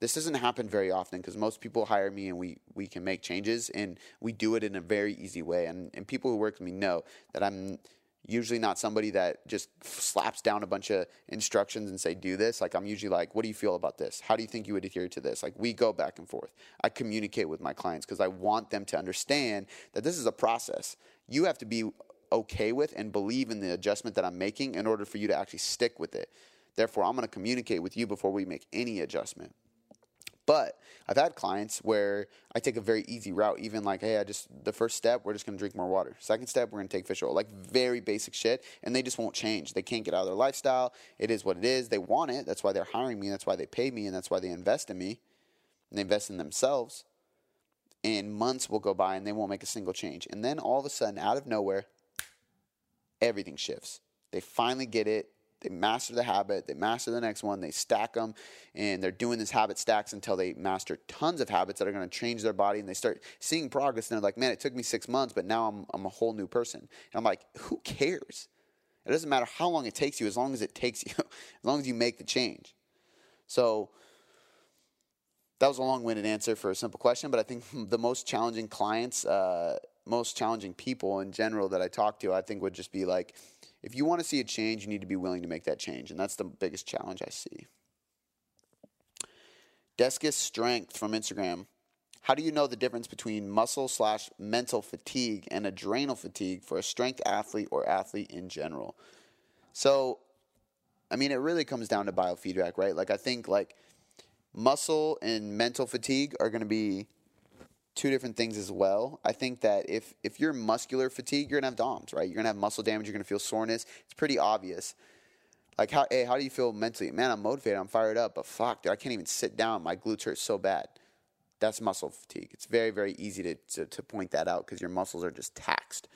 This doesn't happen very often because most people hire me and we, we can make changes and we do it in a very easy way. And, and people who work with me know that I'm usually not somebody that just slaps down a bunch of instructions and say do this. Like i'm usually like what do you feel about this? How do you think you would adhere to this? Like we go back and forth. I communicate with my clients because i want them to understand that this is a process. You have to be okay with and believe in the adjustment that i'm making in order for you to actually stick with it. Therefore i'm going to communicate with you before we make any adjustment but I've had clients where I take a very easy route, even like, hey, I just, the first step, we're just gonna drink more water. Second step, we're gonna take fish oil. Like very basic shit, and they just won't change. They can't get out of their lifestyle. It is what it is. They want it. That's why they're hiring me. That's why they pay me, and that's why they invest in me. And they invest in themselves. And months will go by and they won't make a single change. And then all of a sudden, out of nowhere, everything shifts. They finally get it they master the habit, they master the next one, they stack them, and they're doing this habit stacks until they master tons of habits that are going to change their body, and they start seeing progress. And they're like, "Man, it took me six months, but now I'm I'm a whole new person." And I'm like, "Who cares? It doesn't matter how long it takes you, as long as it takes (laughs) you, as long as you make the change." So that was a long-winded answer for a simple question, but I think (laughs) the most challenging clients, uh, most challenging people in general that I talk to, I think would just be like if you want to see a change, you need to be willing to make that change. And that's the biggest challenge I see. Descus Strength from Instagram. How do you know the difference between muscle slash mental fatigue and adrenal fatigue for a strength athlete or athlete in general? So, I mean, it really comes down to biofeedback, right? Like, I think like muscle and mental fatigue are going to be two different things as well. I think that if if you're muscular fatigue, you're gonna have DOMS, right? You're gonna have muscle damage. You're gonna feel soreness. It's pretty obvious. Like how hey, how do you feel mentally? Man, I'm motivated. I'm fired up, but fuck, dude, I can't even sit down. My glutes hurt so bad. That's muscle fatigue. It's very very easy to to, to point that out because your muscles are just taxed.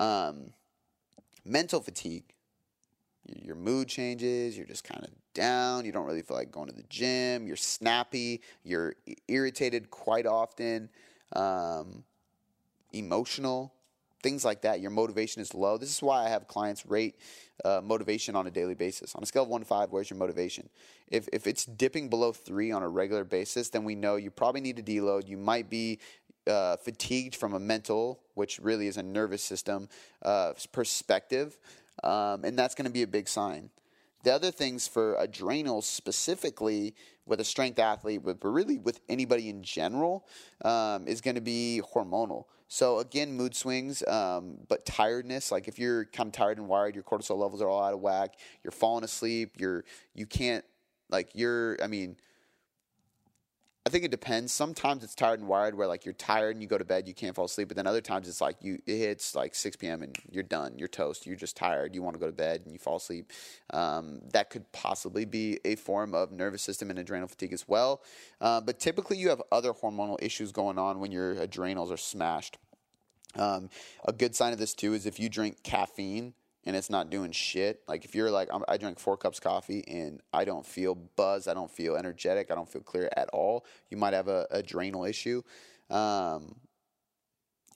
Um, mental fatigue. Your mood changes. You're just kind of down. You don't really feel like going to the gym. You're snappy. You're irritated quite often um, emotional, things like that. Your motivation is low. This is why I have clients rate uh, motivation on a daily basis. On a scale of one to five, where's your motivation? If, if it's dipping below three on a regular basis, then we know you probably need to deload. You might be uh, fatigued from a mental, which really is a nervous system uh, perspective, um, and that's going to be a big sign. The other things for adrenals specifically with a strength athlete, but really with anybody in general, um, is going to be hormonal. So again, mood swings, um, but tiredness. Like if you're kind of tired and wired, your cortisol levels are all out of whack. You're falling asleep. You're you can't like you're. I mean, I think it depends. Sometimes it's tired and wired where like you're tired and you go to bed, you can't fall asleep. But then other times it's like you it hits like 6 p.m. and you're done, you're toast, you're just tired, you want to go to bed and you fall asleep. Um, that could possibly be a form of nervous system and adrenal fatigue as well. Uh, but typically you have other hormonal issues going on when your adrenals are smashed. Um, a good sign of this too is if you drink caffeine and it's not doing shit. Like if you're like, i drink four cups coffee and I don't feel buzz, I don't feel energetic, I don't feel clear at all. You might have a adrenal issue. Um,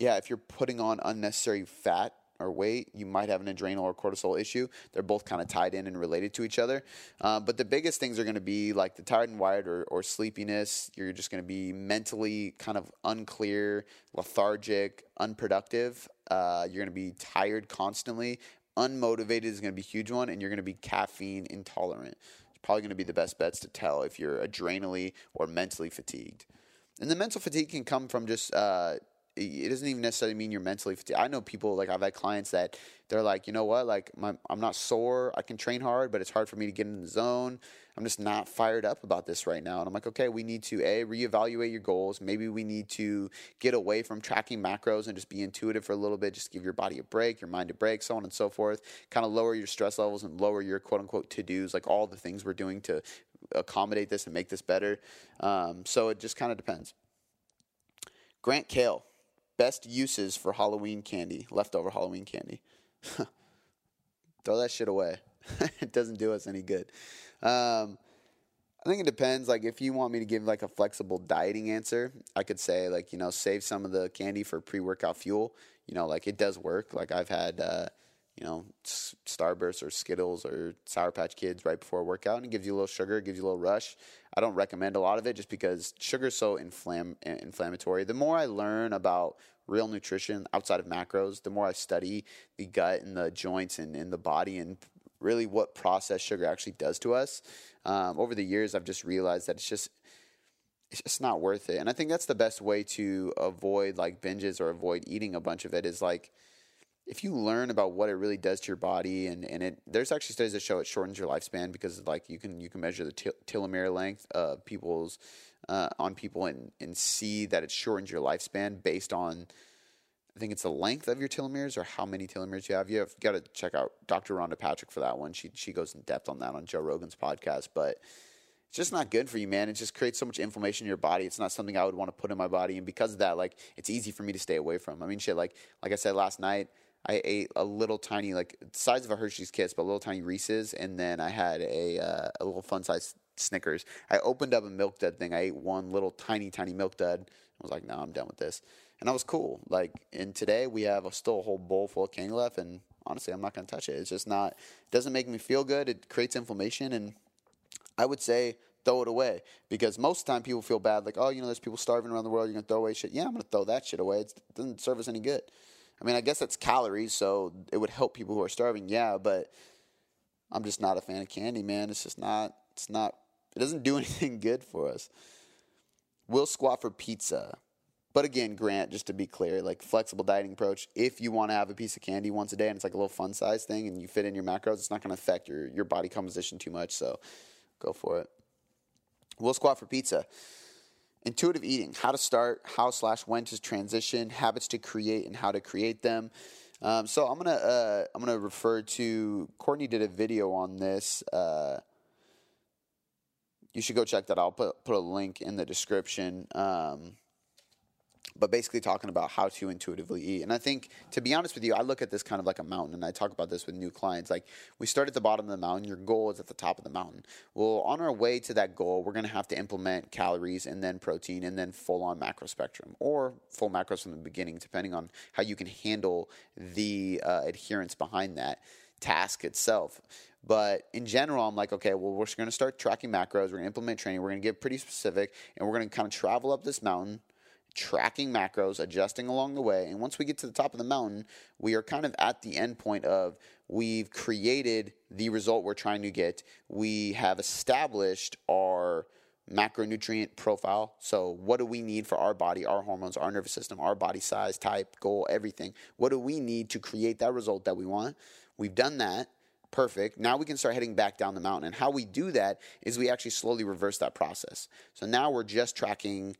yeah, if you're putting on unnecessary fat or weight, you might have an adrenal or cortisol issue. They're both kind of tied in and related to each other. Uh, but the biggest things are going to be like the tired and wired or, or sleepiness. You're just going to be mentally kind of unclear, lethargic, unproductive. Uh, you're going to be tired constantly. Unmotivated is going to be a huge one, and you're going to be caffeine intolerant. It's probably going to be the best bets to tell if you're adrenally or mentally fatigued. And the mental fatigue can come from just uh, it doesn't even necessarily mean you're mentally fatigued. I know people like I've had clients that they're like, you know what, like my, I'm not sore, I can train hard, but it's hard for me to get in the zone. I'm just not fired up about this right now. And I'm like, okay, we need to a reevaluate your goals. Maybe we need to get away from tracking macros and just be intuitive for a little bit. Just give your body a break, your mind a break, so on and so forth. Kind of lower your stress levels and lower your quote unquote to dos, like all the things we're doing to accommodate this and make this better. Um, so it just kind of depends. Grant Kale Best uses for Halloween candy, leftover Halloween candy. (laughs) Throw that shit away. (laughs) it doesn't do us any good. Um, I think it depends. Like, if you want me to give like a flexible dieting answer, I could say like you know save some of the candy for pre-workout fuel. You know, like it does work. Like I've had uh, you know Starburst or Skittles or Sour Patch Kids right before a workout, and it gives you a little sugar, gives you a little rush. I don't recommend a lot of it just because sugar is so inflam- inflammatory. The more I learn about real nutrition outside of macros, the more I study the gut and the joints and, and the body and really what processed sugar actually does to us. Um, over the years, I've just realized that it's just it's just not worth it. And I think that's the best way to avoid like binges or avoid eating a bunch of it is like if you learn about what it really does to your body and, and it there's actually studies that show it shortens your lifespan because like you can you can measure the telomere length of people's uh, on people and and see that it shortens your lifespan based on I think it's the length of your telomeres or how many telomeres you have. You have got to check out Dr. Rhonda Patrick for that one. She she goes in depth on that on Joe Rogan's podcast, but it's just not good for you, man. It just creates so much inflammation in your body. It's not something I would want to put in my body, and because of that, like it's easy for me to stay away from. I mean, shit, like like I said last night, I ate a little tiny, like size of a Hershey's Kiss, but a little tiny Reese's, and then I had a uh, a little fun size Snickers. I opened up a milk dud thing. I ate one little tiny, tiny milk dud. I was like, no, I'm done with this, and I was cool. Like, and today we have a, still a whole bowl full of candy left, and honestly, I'm not gonna touch it. It's just not. It doesn't make me feel good. It creates inflammation, and I would say throw it away because most of the time people feel bad, like, oh, you know, there's people starving around the world. You're gonna throw away shit. Yeah, I'm gonna throw that shit away. It's, it doesn't serve us any good. I mean, I guess that's calories, so it would help people who are starving. Yeah, but I'm just not a fan of candy, man. It's just not. It's not. It doesn't do (laughs) anything good for us. We'll squat for pizza. But again, Grant, just to be clear, like flexible dieting approach, if you want to have a piece of candy once a day and it's like a little fun size thing and you fit in your macros, it's not going to affect your, your body composition too much. So go for it. We'll squat for pizza. Intuitive eating, how to start, how slash when to transition, habits to create, and how to create them. Um, so I'm gonna uh, I'm gonna refer to Courtney did a video on this. Uh, you should go check that. I'll put put a link in the description. Um, but basically talking about how to intuitively eat. And I think, to be honest with you, I look at this kind of like a mountain, and I talk about this with new clients. Like, we start at the bottom of the mountain, your goal is at the top of the mountain. Well, on our way to that goal, we're to have to implement calories and then protein and then full on macro spectrum or full macros from the beginning, depending on how you can handle the uh, adherence behind that task itself. But in general, I'm like, okay, well, we're going to start tracking macros. We're going to implement training. We're going to get pretty specific, and we're going to kind of travel up this mountain tracking macros, adjusting along the way. And once we get to the top of the mountain, we are kind of at the end point of we've created the result we're trying to get. We have established our macronutrient profile. So, what do we need for our body, our hormones, our nervous system, our body size, type, goal, everything? What do we need to create that result that we want? We've done that. Perfect. Now we can start heading back down the mountain. And how we do that is we actually slowly reverse that process. So now we're just tracking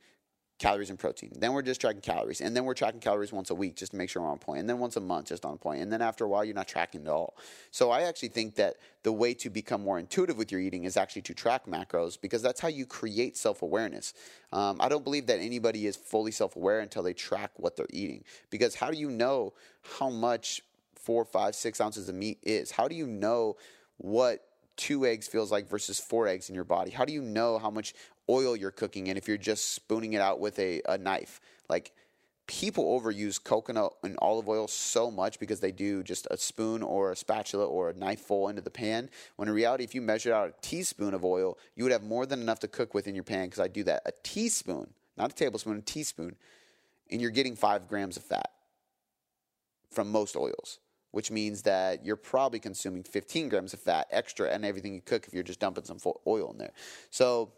calories and protein. Then we're just tracking calories. And then we're tracking calories once a week just to make sure we're on point. And then once a month just on point. And then after a while, you're not tracking at all. So I actually think that the way to become more intuitive with your eating is actually to track macros because that's how you create self awareness. Um, I don't believe that anybody is fully self aware until they track what they're eating. Because how do you know how much four, five, six ounces of meat is? How do you know what two eggs feels like versus four eggs in your body? How do you know how much oil you're cooking in if you're just spooning it out with a, a knife? Like, people overuse coconut and olive oil so much because they do just a spoon or a spatula or a knife full into the pan. When in reality, if you measured out a teaspoon of oil, you would have more than enough to cook with in your pan because I do that. A teaspoon, not a tablespoon, a teaspoon, and you're getting five grams of fat from most oils which means that you're probably consuming 15 grams of fat extra and everything you cook if you're just dumping some oil in there. So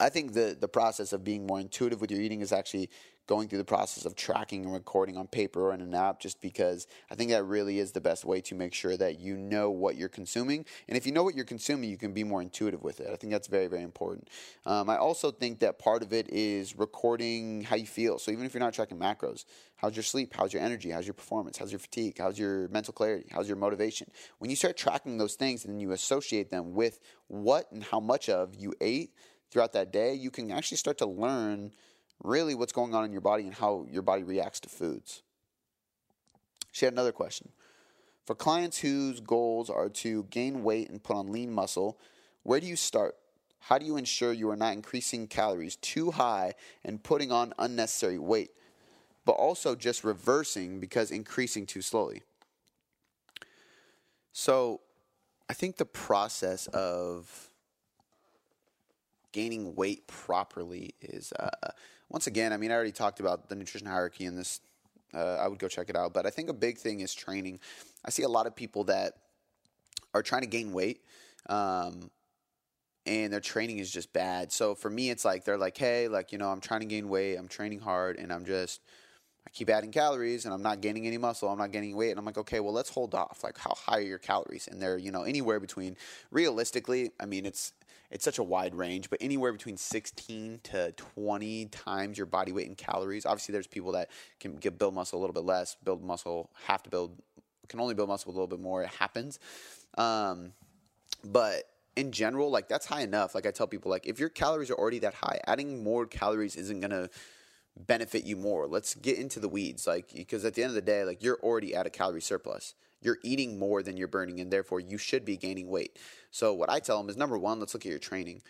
I think the the process of being more intuitive with your eating is actually going through the process of tracking and recording on paper or in an app just because I think that really is the best way to make sure that you know what you're consuming. And if you know what you're consuming, you can be more intuitive with it. I think that's very, very important. Um, I also think that part of it is recording how you feel. So even if you're not tracking macros, how's your sleep? How's your energy? How's your performance? How's your fatigue? How's your mental clarity? How's your motivation? When you start tracking those things and then you associate them with what and how much of you ate throughout that day, you can actually start to learn really what's going on in your body and how your body reacts to foods. She had another question. For clients whose goals are to gain weight and put on lean muscle, where do you start? How do you ensure you are not increasing calories too high and putting on unnecessary weight, but also just reversing because increasing too slowly? So, I think the process of gaining weight properly is uh, once again, I mean, I already talked about the nutrition hierarchy in this. Uh, I would go check it out. But I think a big thing is training. I see a lot of people that are trying to gain weight. Um, and their training is just bad. So for me, it's like they're like, hey, like you know, I'm trying to gain weight, I'm training hard, and I'm just I keep adding calories, and I'm not gaining any muscle, I'm not gaining weight, and I'm like, okay, well, let's hold off. Like, how high are your calories? And they're you know anywhere between realistically, I mean, it's it's such a wide range, but anywhere between 16 to 20 times your body weight in calories. Obviously, there's people that can get build muscle a little bit less, build muscle, have to build, can only build muscle a little bit more. It happens. Um, but in general, like that's high enough. Like I tell people, like if your calories are already that high, adding more calories isn't gonna benefit you more. Let's get into the weeds, like because at the end of the day, like you're already at a calorie surplus you're eating more than you're burning, and therefore you should be gaining weight. So what I tell them is number one, let's look at your training.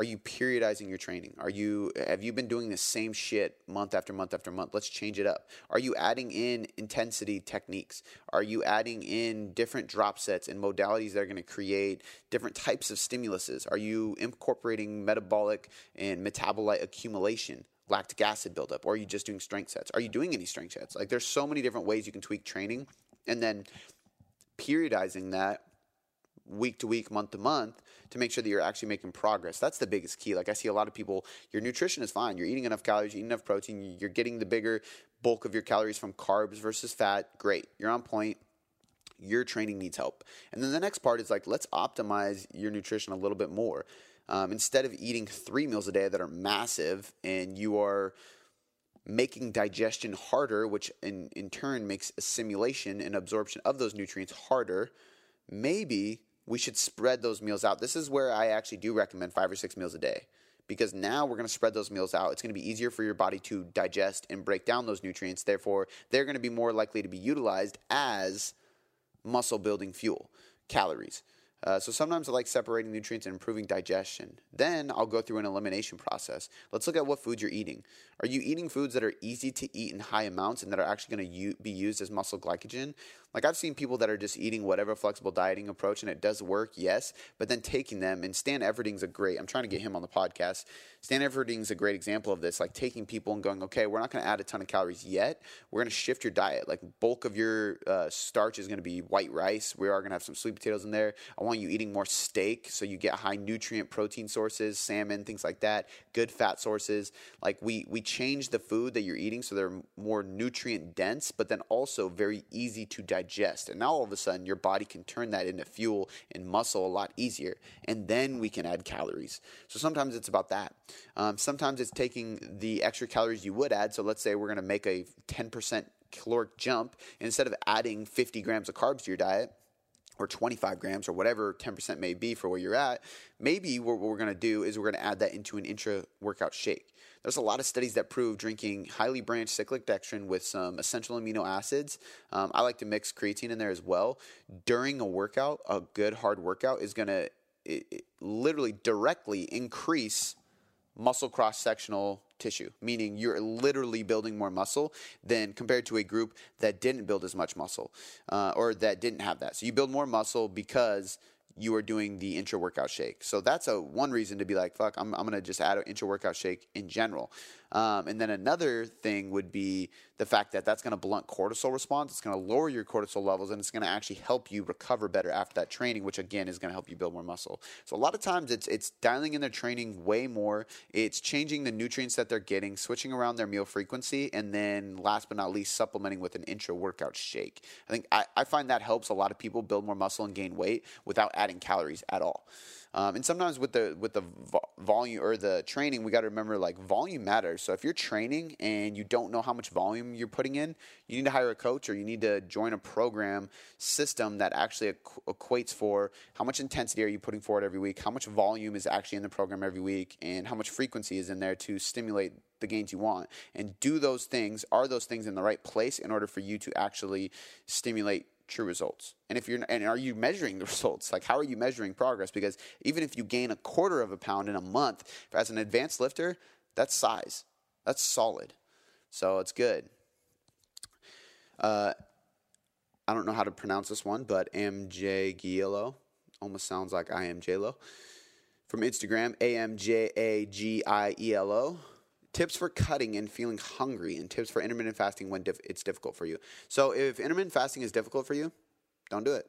Are you periodizing your training? Are you have you been doing the same shit month after month after month? Let's change it up. Are you adding in intensity techniques? Are you adding in different drop sets and modalities that are going to create different types of stimuluses? Are you incorporating metabolic and metabolite accumulation? lactic acid buildup or are you just doing strength sets are you doing any strength sets like there's so many different ways you can tweak training and then periodizing that week to week, month to month to make sure that you're actually making progress. That's the biggest key. Like I see a lot of people, your nutrition is fine. You're eating enough calories, you're eating enough protein, you're getting the bigger bulk of your calories from carbs versus fat. Great. You're on point. Your training needs help. And then the next part is like, let's optimize your nutrition a little bit more. Um, instead of eating three meals a day that are massive and you are making digestion harder, which in, in turn makes assimilation and absorption of those nutrients harder, maybe we should spread those meals out. This is where I actually do recommend five or six meals a day because now we're going to spread those meals out. It's going to be easier for your body to digest and break down those nutrients. Therefore, they're going to be more likely to be utilized as muscle building fuel, calories. Uh, so sometimes I like separating nutrients and improving digestion. Then I'll go through an elimination process. Let's look at what foods you're eating. Are you eating foods that are easy to eat in high amounts and that are actually going to u- be used as muscle glycogen? Like I've seen people that are just eating whatever flexible dieting approach and it does work, yes, but then taking them and Stan Efferding's a great. I'm trying to get him on the podcast. Stan Efferding's a great example of this, like taking people and going, okay, we're not going to add a ton of calories yet. We're going to shift your diet. Like bulk of your uh, starch is going to be white rice. We are going to have some sweet potatoes in there. I want you eating more steak so you get high nutrient protein sources, salmon, things like that. Good fat sources. Like we we change the food that you're eating so they're more nutrient dense, but then also very easy to digest digest. And now all of a sudden, your body can turn that into fuel and muscle a lot easier. And then we can add calories. So sometimes it's about that. Um, sometimes it's taking the extra calories you would add. So let's say we're going to make a 10% caloric jump. Instead of adding 50 grams of carbs to your diet, or 25 grams or whatever 10% may be for where you're at, maybe what we're going to do is we're going to add that into an intra workout shake. There's a lot of studies that prove drinking highly branched cyclic dextrin with some essential amino acids. Um, I like to mix creatine in there as well. During a workout, a good hard workout is going to literally directly increase muscle cross sectional tissue, meaning you're literally building more muscle than compared to a group that didn't build as much muscle uh, or that didn't have that. So you build more muscle because you are doing the intra workout shake. So that's a one reason to be like, fuck, I'm, I'm gonna just add an intra workout shake in general. Um, and then another thing would be the fact that that's going to blunt cortisol response. It's going to lower your cortisol levels, and it's going to actually help you recover better after that training, which again is going to help you build more muscle. So a lot of times it's it's dialing in their training way more. It's changing the nutrients that they're getting, switching around their meal frequency, and then last but not least, supplementing with an intra workout shake. I think I, I find that helps a lot of people build more muscle and gain weight without adding calories at all. Um, and sometimes with the with the vo- volume or the training, we got to remember like volume matters. So if you're training and you don't know how much volume you're putting in, you need to hire a coach or you need to join a program system that actually equ- equates for how much intensity are you putting forward every week, how much volume is actually in the program every week, and how much frequency is in there to stimulate the gains you want. And do those things, are those things in the right place in order for you to actually stimulate true results? And if you're and are you measuring the (laughs) results? Like how are you measuring progress? Because even if you gain a quarter of a pound in a month as an advanced lifter, that's size. That's solid. So it's good. Uh, I don't know how to pronounce this one, but AMJ Gielo almost sounds like I am JLo. From Instagram, A M J A G I E L O tips for cutting and feeling hungry, and tips for intermittent fasting when it's difficult for you. So, if intermittent fasting is difficult for you, don't do it.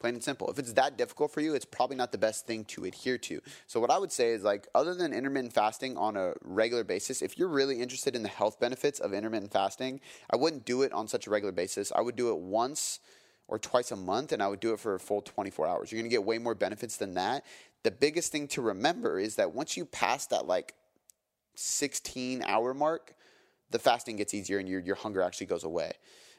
Plain and simple. If it's that difficult for you, it's probably not the best thing to adhere to. So, what I would say is like, other than intermittent fasting on a regular basis, if you're really interested in the health benefits of intermittent fasting, I wouldn't do it on such a regular basis. I would do it once or twice a month, and I would do it for a full 24 hours. You're gonna get way more benefits than that. The biggest thing to remember is that once you pass that like 16 hour mark, the fasting gets easier and your, your hunger actually goes away.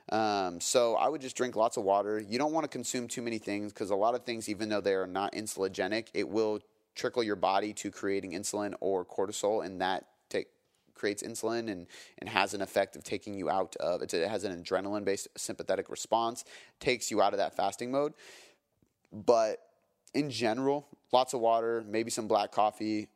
Um, so I would just drink lots of water. You don't want to consume too many things because a lot of things, even though they are not insulinogenic, it will trickle your body to creating insulin or cortisol, and that take, creates insulin and, and has an effect of taking you out of it. has an adrenaline based sympathetic response, takes you out of that fasting mode. But in general, lots of water, maybe some black coffee,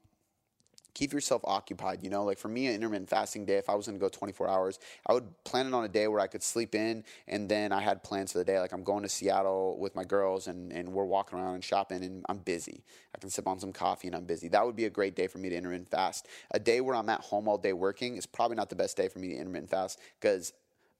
keep yourself occupied. You know, like for me, an intermittent fasting day, if I was going to go 24 hours, I would plan it on a day where I could sleep in, and then I had plans for the day. Like I'm going to Seattle with my girls, and, and we're walking around and shopping, and I'm busy. I can sip on some coffee, and I'm busy. That would be a great day for me to intermittent fast. A day where I'm at home all day working is probably not the best day for me to intermittent fast because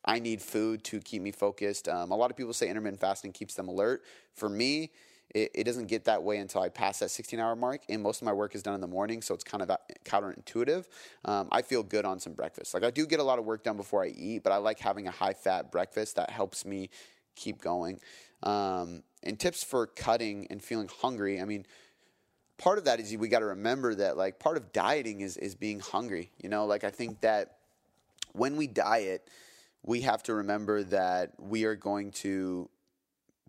I need food to keep me focused. Um, a lot of people say intermittent fasting keeps them alert. For me, it, it doesn't get that way until I pass that 16 hour mark. And most of my work is done in the morning, so it's kind of counterintuitive. Um, I feel good on some breakfast. Like I do get a lot of work done before I eat, but I like having a high fat breakfast that helps me keep going. Um, and tips for cutting and feeling hungry. I mean, part of that is we got to remember that like part of dieting is is being hungry. You know, like I think that when we diet, we have to remember that we are going to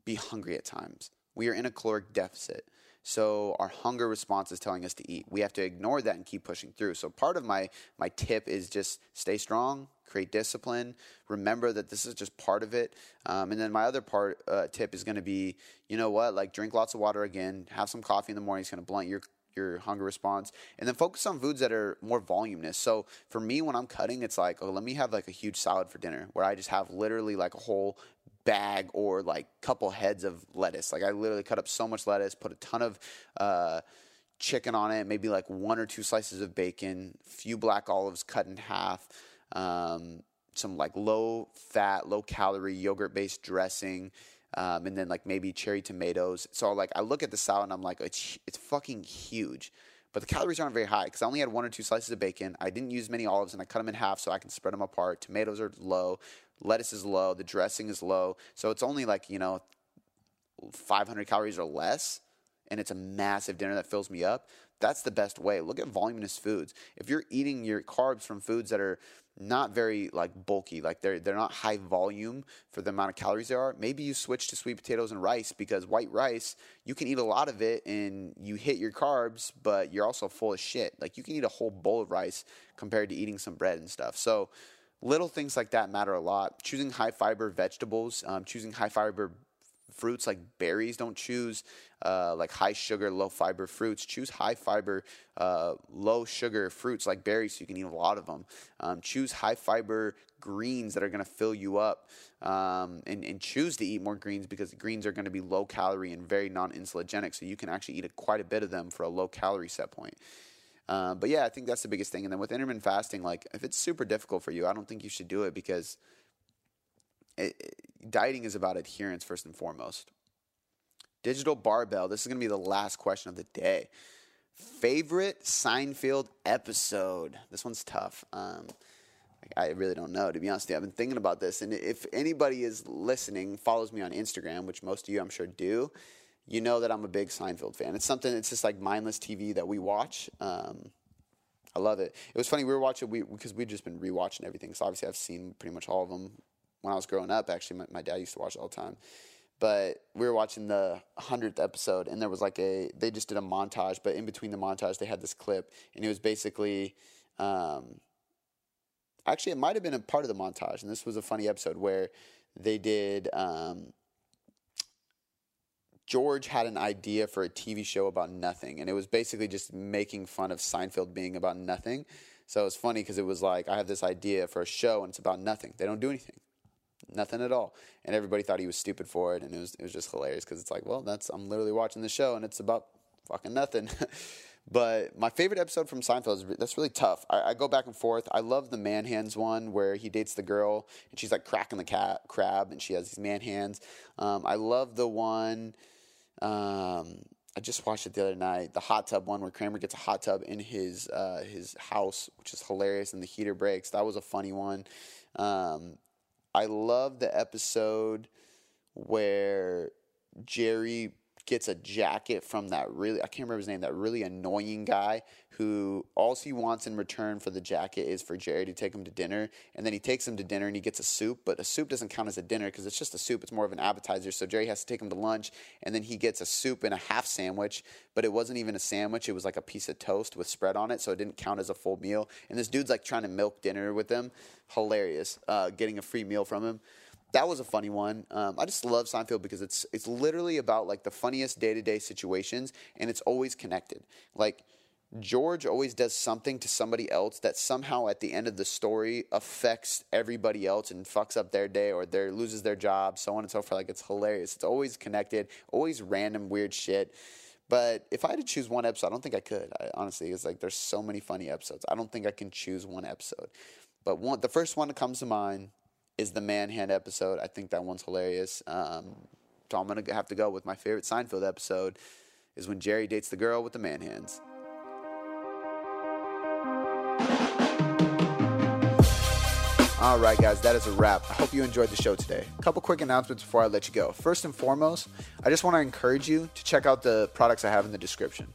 be hungry at times we are in a caloric deficit. So our hunger response is telling us to eat. We have to ignore that and keep pushing through. So part of my my tip is just stay strong, create discipline. Remember that this is just part of it. Um, and then my other part uh, tip is going to be, you know what, like drink lots of water again. Have some coffee in the morning. It's going to blunt your your hunger response and then focus on foods that are more voluminous so for me when i'm cutting it's like oh let me have like a huge salad for dinner where i just have literally like a whole bag or like couple heads of lettuce. Like I literally cut up so much lettuce, put a ton of uh, chicken on it, maybe like one or two slices of bacon, few black olives cut in half, um, some like low fat, low calorie yogurt based dressing. Um, and then like maybe cherry tomatoes. So like I look at the salad and I'm like, it's it's fucking huge, but the calories aren't very high because I only had one or two slices of bacon. I didn't use many olives and I cut them in half so I can spread them apart. Tomatoes are low lettuce is low, the dressing is low. So it's only like, you know, 500 calories or less, and it's a massive dinner that fills me up. That's the best way. Look at voluminous foods. If you're eating your carbs from foods that are not very like bulky, like they're they're not high volume for the amount of calories there are. Maybe you switch to sweet potatoes and rice because white rice you can eat a lot of it and you hit your carbs, but you're also full of shit. Like you can eat a whole bowl of rice compared to eating some bread and stuff. So little things like that matter a lot. Choosing high fiber vegetables, um, choosing high fiber fruits like berries. Don't choose uh, like high sugar, low fiber fruits. Choose high fiber, uh, low sugar fruits like berries so you can eat a lot of them. Um, choose high fiber greens that are going to fill you up um, and, and, choose to eat more greens because greens are going to be low calorie and very non insulinogenic. So you can actually eat a, quite a bit of them for a low calorie set point. Uh, but yeah, I think that's the biggest thing. And then with intermittent fasting, like if it's super difficult for you, I don't think you should do it because it, it, dieting is about adherence first and foremost. Digital barbell. This is going to be the last question of the day. Favorite Seinfeld episode? This one's tough. Um, I really don't know, to be honest with you. I've been thinking about this. And if anybody is listening, follows me on Instagram, which most of you I'm sure do, you know that I'm a big Seinfeld fan. It's something, it's just like mindless TV that we watch. Um, I love it. It was funny, we were watching, we because we've just been rewatching everything. So obviously I've seen pretty much all of them when I was growing up. Actually, my, my dad used to watch all the time. But we were watching the hundredth episode, and there was like a they just did a montage, but in between the montage, they had this clip, and it was basically. Um, actually, it might have been a part of the montage, and this was a funny episode where they did. Um, George had an idea for a TV show about nothing, and it was basically just making fun of Seinfeld being about nothing. So it was funny because it was like I have this idea for a show, and it's about nothing. They don't do anything nothing at all. And everybody thought he was stupid for it, and it was it was just hilarious because it's like, well, that's I'm literally watching the show, and it's about fucking nothing. (laughs) but my favorite episode from Seinfeld is that's really tough. I, I, go back and forth. I love the man hands one where he dates the girl and she's like cracking the cat crab, and she has these man hands. Um, I love the one. Um, I just watched it the other night. The hot tub one where Kramer gets a hot tub in his uh, his house, which is hilarious, and the heater breaks. That was a funny one. Um, I love the episode where Jerry gets a jacket from that really I can't remember his name that really annoying guy who all he wants in return for the jacket is for Jerry to take him to dinner and then he takes him to dinner and he gets a soup but a soup doesn't count as a dinner because it's just a soup it's more of an appetizer so Jerry has to take him to lunch and then he gets a soup and a half sandwich but it wasn't even a sandwich it was like a piece of toast with spread on it so it didn't count as a full meal and this dude's like trying to milk dinner with him. Hilarious uh, getting a free meal from him that was a funny one. Um, I just love Seinfeld because it's it's literally about like the funniest day to day situations, and it's always connected. Like George always does something to somebody else that somehow at the end of the story affects everybody else and fucks up their day or their loses their job, so on and so forth. Like it's hilarious. It's always connected, always random weird shit. But if I had to choose one episode, I don't think I could. I, honestly, it's like there's so many funny episodes. I don't think I can choose one episode. But one, the first one that comes to mind is the man hand episode. I think that one's hilarious. Um, so I'm gonna have to go with my favorite Seinfeld episode is when Jerry dates the girl with the man hands. All right, guys, that is a wrap. I hope you enjoyed the show today. A couple quick announcements before I let you go. First and foremost, I just want to encourage you to check out the products I have in the description.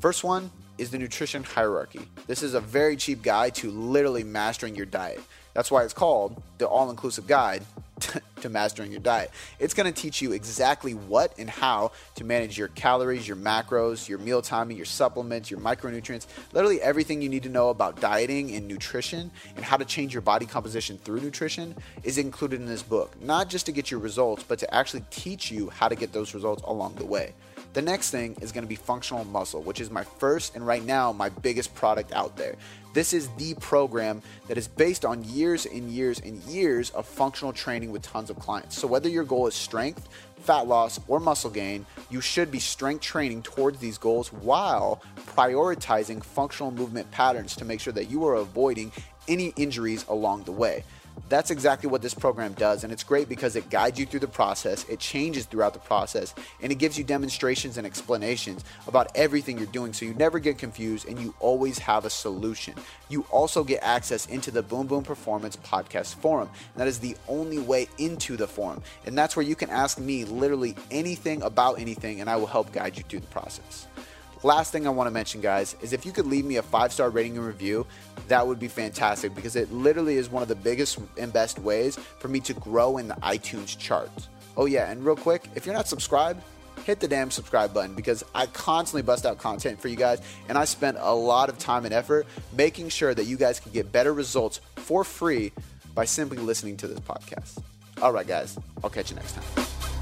First one is the nutrition hierarchy. This is a very cheap guide to literally mastering your diet. That's why it's called the all inclusive guide (laughs) to mastering your diet. It's going to teach you exactly what and how to manage your calories, your macros, your meal timing, your supplements, your micronutrients, literally everything you need to know about dieting and nutrition and how to change your body composition through nutrition is included in this book. Not just to get your results, but to actually teach you how to get those results along the way. The next thing is going to be functional muscle, which is my first and right now my biggest product out there. This is the program that is based on years and years and years of functional training with tons of clients. So, whether your goal is strength, fat loss, or muscle gain, you should be strength training towards these goals while prioritizing functional movement patterns to make sure that you are avoiding any injuries along the way. That's exactly what this program does, and it's great because it guides you through the process, it changes throughout the process, and it gives you demonstrations and explanations about everything you're doing so you never get confused and you always have a solution. You also get access into the Boom Boom Performance Podcast Forum. And that is the only way into the forum, and that's where you can ask me literally anything about anything, and I will help guide you through the process. Last thing I want to mention, guys, is if you could leave me a five star rating and review, that would be fantastic because it literally is one of the biggest and best ways for me to grow in the iTunes charts. Oh, yeah, and real quick, if you're not subscribed, hit the damn subscribe button because I constantly bust out content for you guys and I spend a lot of time and effort making sure that you guys can get better results for free by simply listening to this podcast. All right, guys, I'll catch you next time.